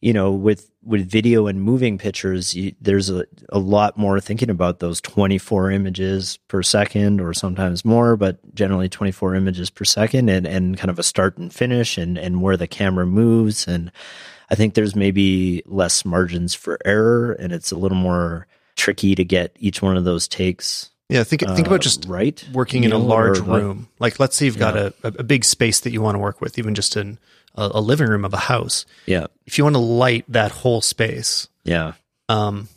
Speaker 2: you know, with, with video and moving pictures, you, there's a, a lot more thinking about those 24 images per second or sometimes more, but generally 24 images per second and, and kind of a start and finish and, and where the camera moves. And I think there's maybe less margins for error and it's a little more tricky to get each one of those takes.
Speaker 1: Yeah, think think
Speaker 2: uh,
Speaker 1: about just
Speaker 2: right
Speaker 1: working in a large room. Like, let's say you've got a, a big space that you want to work with, even just in a, a living room of a house.
Speaker 2: Yeah.
Speaker 1: If you want to light that whole space,
Speaker 2: Yeah.
Speaker 1: um,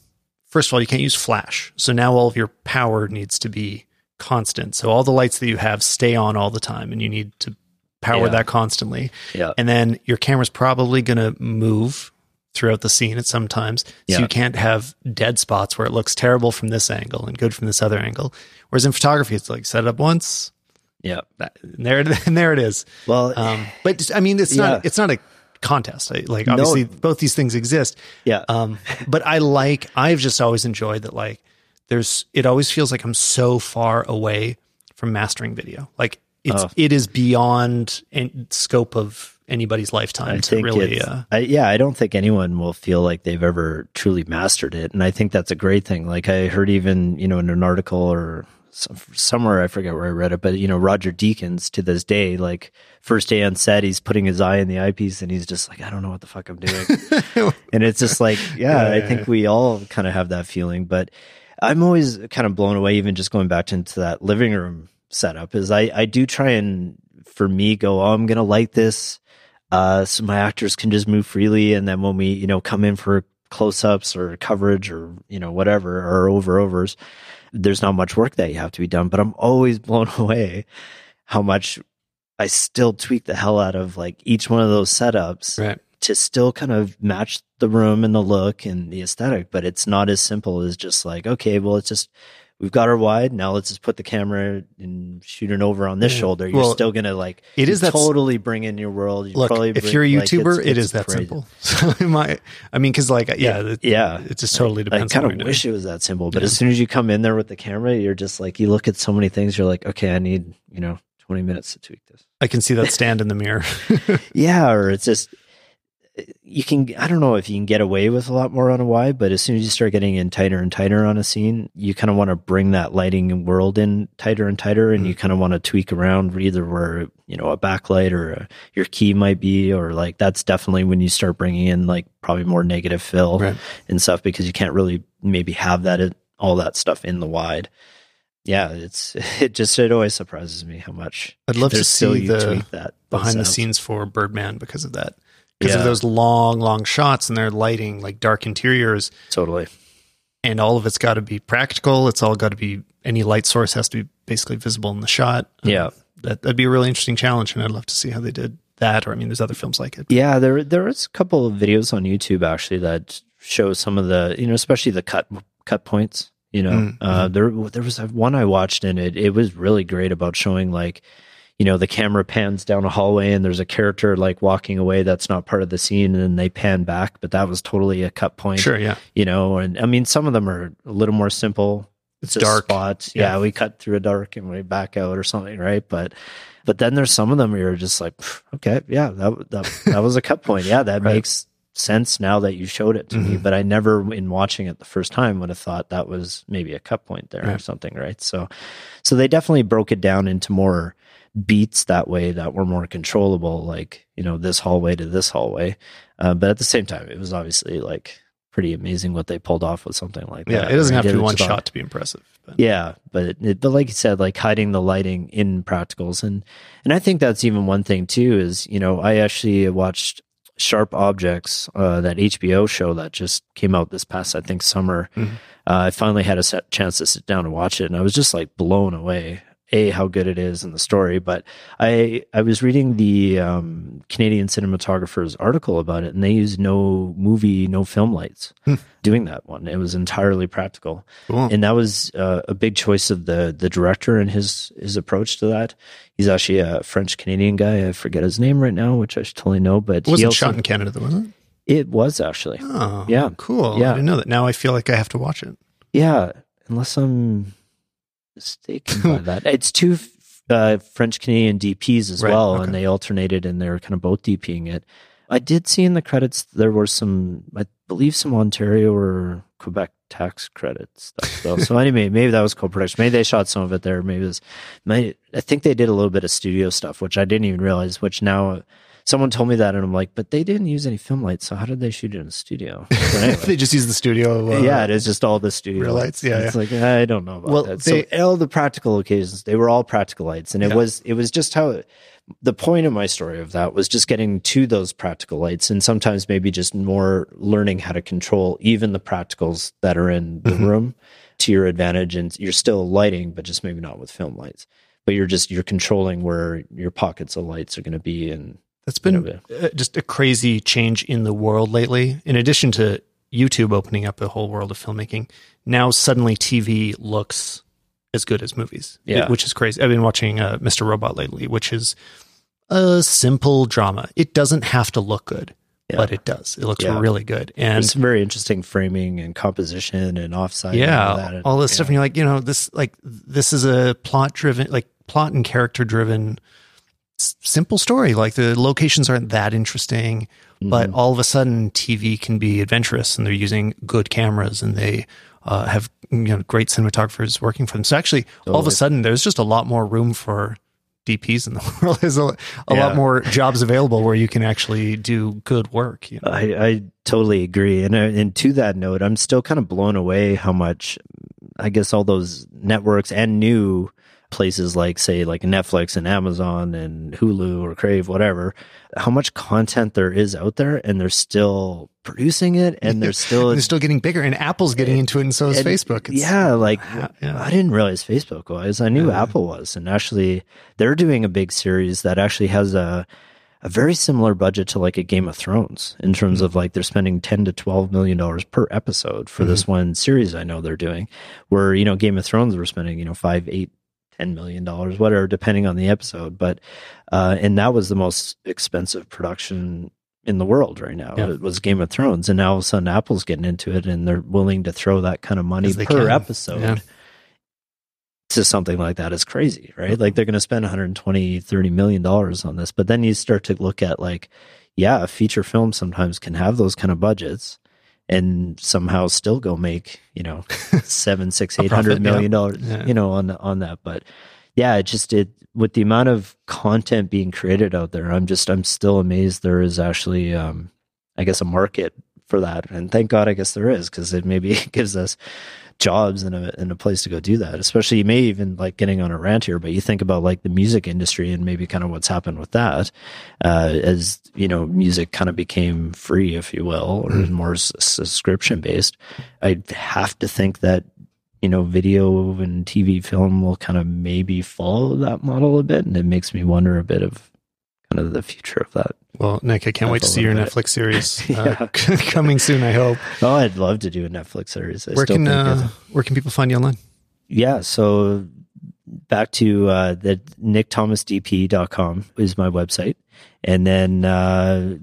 Speaker 1: first of all, you can't use flash. So now all of your power needs to be constant. So all the lights that you have stay on all the time, and you need to power
Speaker 2: Yeah.
Speaker 1: that constantly.
Speaker 2: Yeah.
Speaker 1: And then your camera's probably going to move throughout the scene at some times. So
Speaker 2: Yeah.
Speaker 1: you can't have dead spots where it looks terrible from this angle and good from this other angle. Whereas in photography, it's like set it up once,
Speaker 2: Yeah.
Speaker 1: that, and there, *laughs* and there it is.
Speaker 2: Well,
Speaker 1: Um, but just- I mean, it's
Speaker 2: Yeah.
Speaker 1: not it's not a contest. I, like
Speaker 2: No.
Speaker 1: obviously, both these things exist.
Speaker 2: yeah.
Speaker 1: Um, but I like I've just always enjoyed that. Like, there's it always feels like I'm so far away from mastering video. Like it's
Speaker 2: Oh.
Speaker 1: it is beyond scope of anybody's lifetime
Speaker 2: I
Speaker 1: to really. Uh,
Speaker 2: I, yeah, I don't think anyone will feel like they've ever truly mastered it, and I think that's a great thing. Like I heard even you know in an article or somewhere I forget where I read it, but you know Roger Deakins to this day, like first day on set, he's putting his eye in the eyepiece and he's just like, I don't know what the fuck I'm doing, *laughs* and it's just like, yeah,
Speaker 1: Yeah,
Speaker 2: I think
Speaker 1: yeah.
Speaker 2: we all kind of have that feeling, but I'm always kind of blown away, even just going back to, into that living room setup. Is I I do try and for me go, oh, I'm gonna light this uh, so my actors can just move freely. And then when we, you know, come in for close ups or coverage or, you know, whatever, or over overs, there's not much work that you have to be done. But I'm always *laughs* blown away how much I still tweak the hell out of like each one of those setups
Speaker 1: right.
Speaker 2: to still kind of match the room and the look and the aesthetic. But it's not as simple as just like, okay, well, it's just, we've got our wide. Now let's just put the camera and shoot it over on this shoulder. You're
Speaker 1: Well,
Speaker 2: still going to like,
Speaker 1: It is that
Speaker 2: totally bring in your world. You
Speaker 1: Look,
Speaker 2: probably
Speaker 1: if you're a
Speaker 2: like,
Speaker 1: YouTuber,
Speaker 2: it's- it's
Speaker 1: is that
Speaker 2: crazy.
Speaker 1: simple. *laughs* So am I. Mean, because like, yeah, it,
Speaker 2: Yeah.
Speaker 1: it just totally depends.
Speaker 2: I
Speaker 1: kind
Speaker 2: of wish it was that simple, but
Speaker 1: Yeah.
Speaker 2: as soon as you come in there with the camera, you're just like you look at so many things. You're like, okay, I need you know 20 minutes to tweak this.
Speaker 1: I can see that stand in the mirror. *laughs*
Speaker 2: Yeah, or it's just you can. I don't know if you can get away with a lot more on a wide, but as soon as you start getting in tighter and tighter on a scene, you kind of want to bring that lighting world in tighter and tighter, and you mm-hmm. kind of want to tweak around either where you know a backlight or a, your key might be, or like that's definitely when you start bringing in like probably more negative fill
Speaker 1: Right.
Speaker 2: and stuff because you can't really maybe have that all that stuff in the wide. Yeah, it's *laughs* it just it always surprises me how much
Speaker 1: I'd love to see
Speaker 2: you
Speaker 1: the
Speaker 2: tweak that
Speaker 1: behind the scenes for Birdman because of that. Because
Speaker 2: Yeah.
Speaker 1: of those long, long shots and their lighting, like dark interiors,
Speaker 2: Totally.
Speaker 1: and all of it's got to be practical. It's all got to be any light source has to be basically visible in the shot. Um,
Speaker 2: Yeah.
Speaker 1: that that'd be a really interesting challenge, and I'd love to see how they did that. Or I mean, there's other films like it.
Speaker 2: Yeah, there there is a couple of videos on YouTube actually that show some of the you know especially the cut cut points. You know,
Speaker 1: Mm,
Speaker 2: uh, there there was one I watched and it it was really great about showing like you know the camera pans down a hallway and there's a character like walking away that's not part of the scene and then they pan back, but that was totally a cut point.
Speaker 1: Sure, yeah,
Speaker 2: You know, and I mean some of them are a little more simple.
Speaker 1: it's
Speaker 2: just
Speaker 1: dark.
Speaker 2: spots.
Speaker 1: Yeah.
Speaker 2: Yeah. we cut through a dark and we back out or something, right? But but then there's some of them where you're just like, okay, yeah, that that that was a cut point. Yeah, that *laughs*
Speaker 1: Right.
Speaker 2: makes sense now that you showed it to me.
Speaker 1: Mhm.
Speaker 2: But I never, in watching it the first time, would have thought that was maybe a cut point there or something, right? So so they definitely broke it down into more beats that way that were more controllable, like you know this hallway to this hallway. Uh, but at the same time, it was obviously like pretty amazing what they pulled off with something like
Speaker 1: Yeah,
Speaker 2: that.
Speaker 1: Yeah, it doesn't have to be one
Speaker 2: on-
Speaker 1: shot to be impressive. But
Speaker 2: yeah, but it, but like you said, like hiding the lighting in practicals, and and I think that's even one thing too. Is you know I actually watched Sharp Objects, uh, that HBO show that just came out this past I think summer.
Speaker 1: Mhm.
Speaker 2: Uh, I finally had a set, chance to sit down and watch it, and I was just like blown away. A how good it is and the story. But I I was reading the um, Canadian cinematographer's article about it, and they used no movie, no film lights
Speaker 1: Hmm.
Speaker 2: doing that one. It was entirely practical,
Speaker 1: Cool.
Speaker 2: and that was uh, a big choice of the the director and his his approach to that. He's actually a French Canadian guy. I forget his name right now, which I should totally know, but
Speaker 1: it wasn't
Speaker 2: also-
Speaker 1: shot in Canada, though, was it?
Speaker 2: It was actually.
Speaker 1: Oh,
Speaker 2: Yeah.
Speaker 1: Cool.
Speaker 2: Yeah.
Speaker 1: I didn't know that. Now I feel like I have to watch it.
Speaker 2: Yeah, unless I'm mistaken by *laughs* that. It's two uh, French Canadian DPs as
Speaker 1: Right,
Speaker 2: well,
Speaker 1: okay.
Speaker 2: and they alternated and they're kind of both DPing it. I did see in the credits there were some, I believe, some Ontario or Quebec tax credits stuff. Though. so anyway, maybe that was co-production. Maybe they shot some of it there. Maybe it was. Maybe, I think they did a little bit of studio stuff, which I didn't even realize. Which now. Someone told me that, and I'm like, but they didn't use any film lights, so how did they shoot it in a studio? *laughs* Anyway.
Speaker 1: they just use the studio. Uh,
Speaker 2: yeah, it is just all the studio
Speaker 1: real lights, yeah,
Speaker 2: It's like I don't know about
Speaker 1: Well,
Speaker 2: that.
Speaker 1: they-
Speaker 2: so all the practical occasions, they were all practical lights, and it
Speaker 1: Yeah.
Speaker 2: was it was just how the point of my story of that was just getting to those practical lights, and sometimes maybe just more learning how to control even the practicals that are in the
Speaker 1: Mhm.
Speaker 2: room to your advantage, and you're still lighting, but just maybe not with film lights. But you're just you're controlling where your pockets of lights are going to be, and
Speaker 1: That's been uh, just a crazy change in the world lately. In addition to YouTube opening up a whole world of filmmaking, now suddenly TV looks as good as movies,
Speaker 2: Yeah.
Speaker 1: which is crazy. I've been watching uh, Mr. Robot lately, which is a simple drama. It doesn't have to look good,
Speaker 2: Yeah.
Speaker 1: but it does. It looks
Speaker 2: Yeah.
Speaker 1: really good. And
Speaker 2: it's very interesting framing and composition and offside. and all,
Speaker 1: yeah,
Speaker 2: that.
Speaker 1: all this
Speaker 2: Yeah.
Speaker 1: stuff. And you're like, you know, this like this is a plot driven, like plot and character driven, simple story. Like the locations aren't that interesting, but
Speaker 2: Mhm.
Speaker 1: all of a sudden TV can be adventurous, and they're using good cameras, and they uh, have you know great cinematographers working for them. So actually, all of a sudden, there's just a lot more room for. DPs in the *laughs* world there's a, a
Speaker 2: Yeah.
Speaker 1: lot more jobs available where you can actually do good work. You know?
Speaker 2: I, I totally agree. And, uh, and to that note, I'm still kind of blown away how much, I guess, all those networks and new places like, say, like Netflix and Amazon and Hulu or Crave, whatever, how much content there is out there and they're still producing it and they're *laughs* still.
Speaker 1: they're still getting bigger, and Apple's getting into it, and so is
Speaker 2: and-
Speaker 1: Facebook. It's-
Speaker 2: yeah, like *laughs*
Speaker 1: yeah.
Speaker 2: I didn't realize Facebook was. I knew
Speaker 1: Yeah.
Speaker 2: Apple was, and actually, they're doing a big series that actually has a a very similar budget to like a Game of Thrones in terms
Speaker 1: Mm-hmm.
Speaker 2: of like they're spending ten to twelve million dollars per episode for this
Speaker 1: Mm-hmm.
Speaker 2: one series. I know they're doing where you know Game of Thrones were spending you know five, eight, ten million dollars, whatever, depending on the episode. But uh, and that was the most expensive production in the world right now.
Speaker 1: Yeah.
Speaker 2: It was Game of Thrones, and now all of a sudden Apple's getting into it, and they're willing to throw that kind of money per
Speaker 1: can.
Speaker 2: episode
Speaker 1: Yeah.
Speaker 2: to something like that is crazy, right? Like they're going to spend 120, 30 million dollars on this, but then you start to look at like, yeah, a feature film sometimes can have those kind of budgets and somehow still go make you know *laughs* seven, six, eight hundred
Speaker 1: yeah.
Speaker 2: dollars,
Speaker 1: Yeah.
Speaker 2: you know, on on that. But yeah, it just it with the amount of content being created out there, I'm just I'm still amazed there is actually, um, I guess, a market for that, and thank God, I guess there is because it maybe *laughs* gives us jobs and a and a place to go do that. Especially, you may even like getting on a rant here, but you think about like the music industry and maybe kind of what's happened with that, uh, as you know, music kind of became free, if you will, or more s- subscription based. I have to think that you know, video and TV film will kind of maybe follow that model a bit, and it makes me wonder a bit of kind of the future of that.
Speaker 1: Well, Nick, I can't wait to see your
Speaker 2: bit.
Speaker 1: Netflix series *laughs* uh, *laughs* coming soon. I hope.
Speaker 2: Oh, I'd love to do a Netflix series. I
Speaker 1: Where
Speaker 2: still
Speaker 1: can uh, where can people find you online?
Speaker 2: yeah so back to uh the nickthomasdp.com is my website and then uh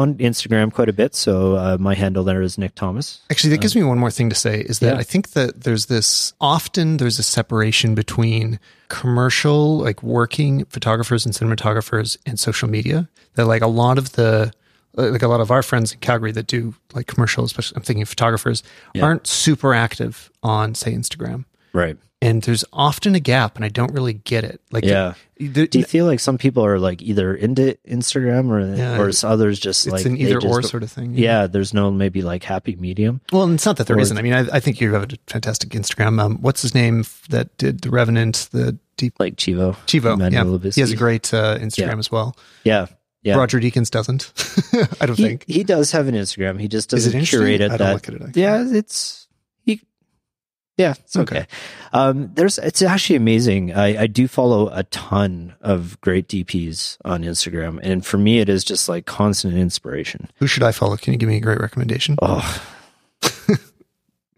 Speaker 2: on instagram quite a bit so uh, my handle there is nick thomas
Speaker 1: Actually, that gives me one more thing to say is that
Speaker 2: yeah.
Speaker 1: I think that there's this often there's a separation between commercial, like working photographers and cinematographers and social media. That like a lot of the uh, like a lot of our friends in Calgary that do like commercial, especially I'm thinking photographers,
Speaker 2: Yeah.
Speaker 1: aren't super active on say Instagram.
Speaker 2: right
Speaker 1: And there's often a gap, and I don't really get it. Like,
Speaker 2: yeah
Speaker 1: the-
Speaker 2: do you feel like some people are like either into instagram or
Speaker 1: Yeah.
Speaker 2: or others just like
Speaker 1: an either or
Speaker 2: don't-
Speaker 1: sort of thing.
Speaker 2: yeah there's no maybe like happy medium
Speaker 1: Well, it's not that there not I mean, I, I think you have a fantastic Instagram. Um, what's his name that did the Revenant, the deep
Speaker 2: like chivo
Speaker 1: Chivo?
Speaker 2: Emmanuel
Speaker 1: Yeah, he has a great uh, Instagram
Speaker 2: Yeah.
Speaker 1: as well.
Speaker 2: yeah yeah
Speaker 1: Roger Deakins doesn't. *laughs* I don't
Speaker 2: he,
Speaker 1: think.
Speaker 2: he does have an instagram he just
Speaker 1: it
Speaker 2: doesn't
Speaker 1: interesting?
Speaker 2: curate it
Speaker 1: I don't
Speaker 2: that
Speaker 1: look at it.
Speaker 2: yeah it's Yeah, it's okay. okay. Um, there's it's actually amazing. I, I do follow a ton of great DPs on Instagram, and for me, it is just like constant inspiration.
Speaker 1: Who should I follow? Can you give me a great recommendation?
Speaker 2: Oh, *laughs*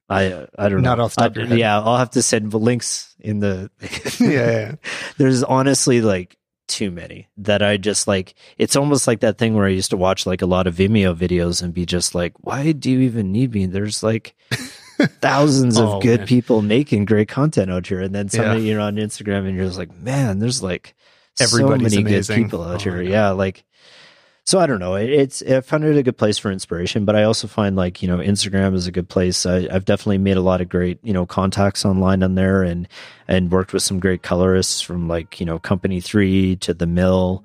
Speaker 2: I I don't
Speaker 1: know.
Speaker 2: Not
Speaker 1: off the top I,
Speaker 2: Yeah, I'll have to send the links in the. *laughs*
Speaker 1: yeah, yeah. *laughs*
Speaker 2: There's honestly like too many that I just like. It's almost like that thing where I used to watch like a lot of Vimeo videos and be just like, why do you even need me? There's like *laughs* thousands of oh, good man. people making great content out here, and then suddenly yeah. you're on Instagram and you're just like, man, there's like Everybody's so many amazing. good people out oh, here. Yeah, like so I don't know. It's I found it a good place for inspiration, but I also find like you know Instagram is a good place. I, have definitely made a lot of great you know contacts online on there, and and worked with some great colorists from like you know Company Three to the Mill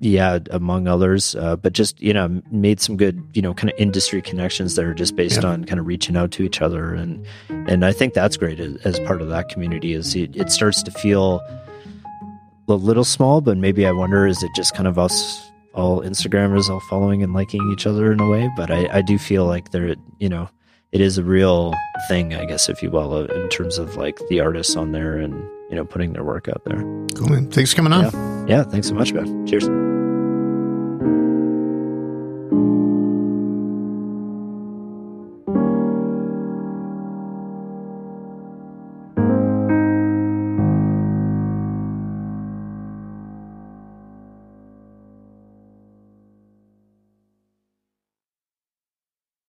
Speaker 2: yeah, among others. Uh, but just you know, made some good you know kind of industry connections that are just based yeah. on kind of reaching out to each other, and and I think that's great as, as part of that community. Is it, it starts to feel a little small, but maybe I wonder is it just kind of us all Instagrammers all following and liking each other in a way? But I I do feel like there you know it is a real thing, I guess, if you will, uh, in terms of like the artists on there and you know putting their work out there.
Speaker 1: Cool, man. Thanks for coming on.
Speaker 2: Yeah, yeah thanks so much, man. Cheers.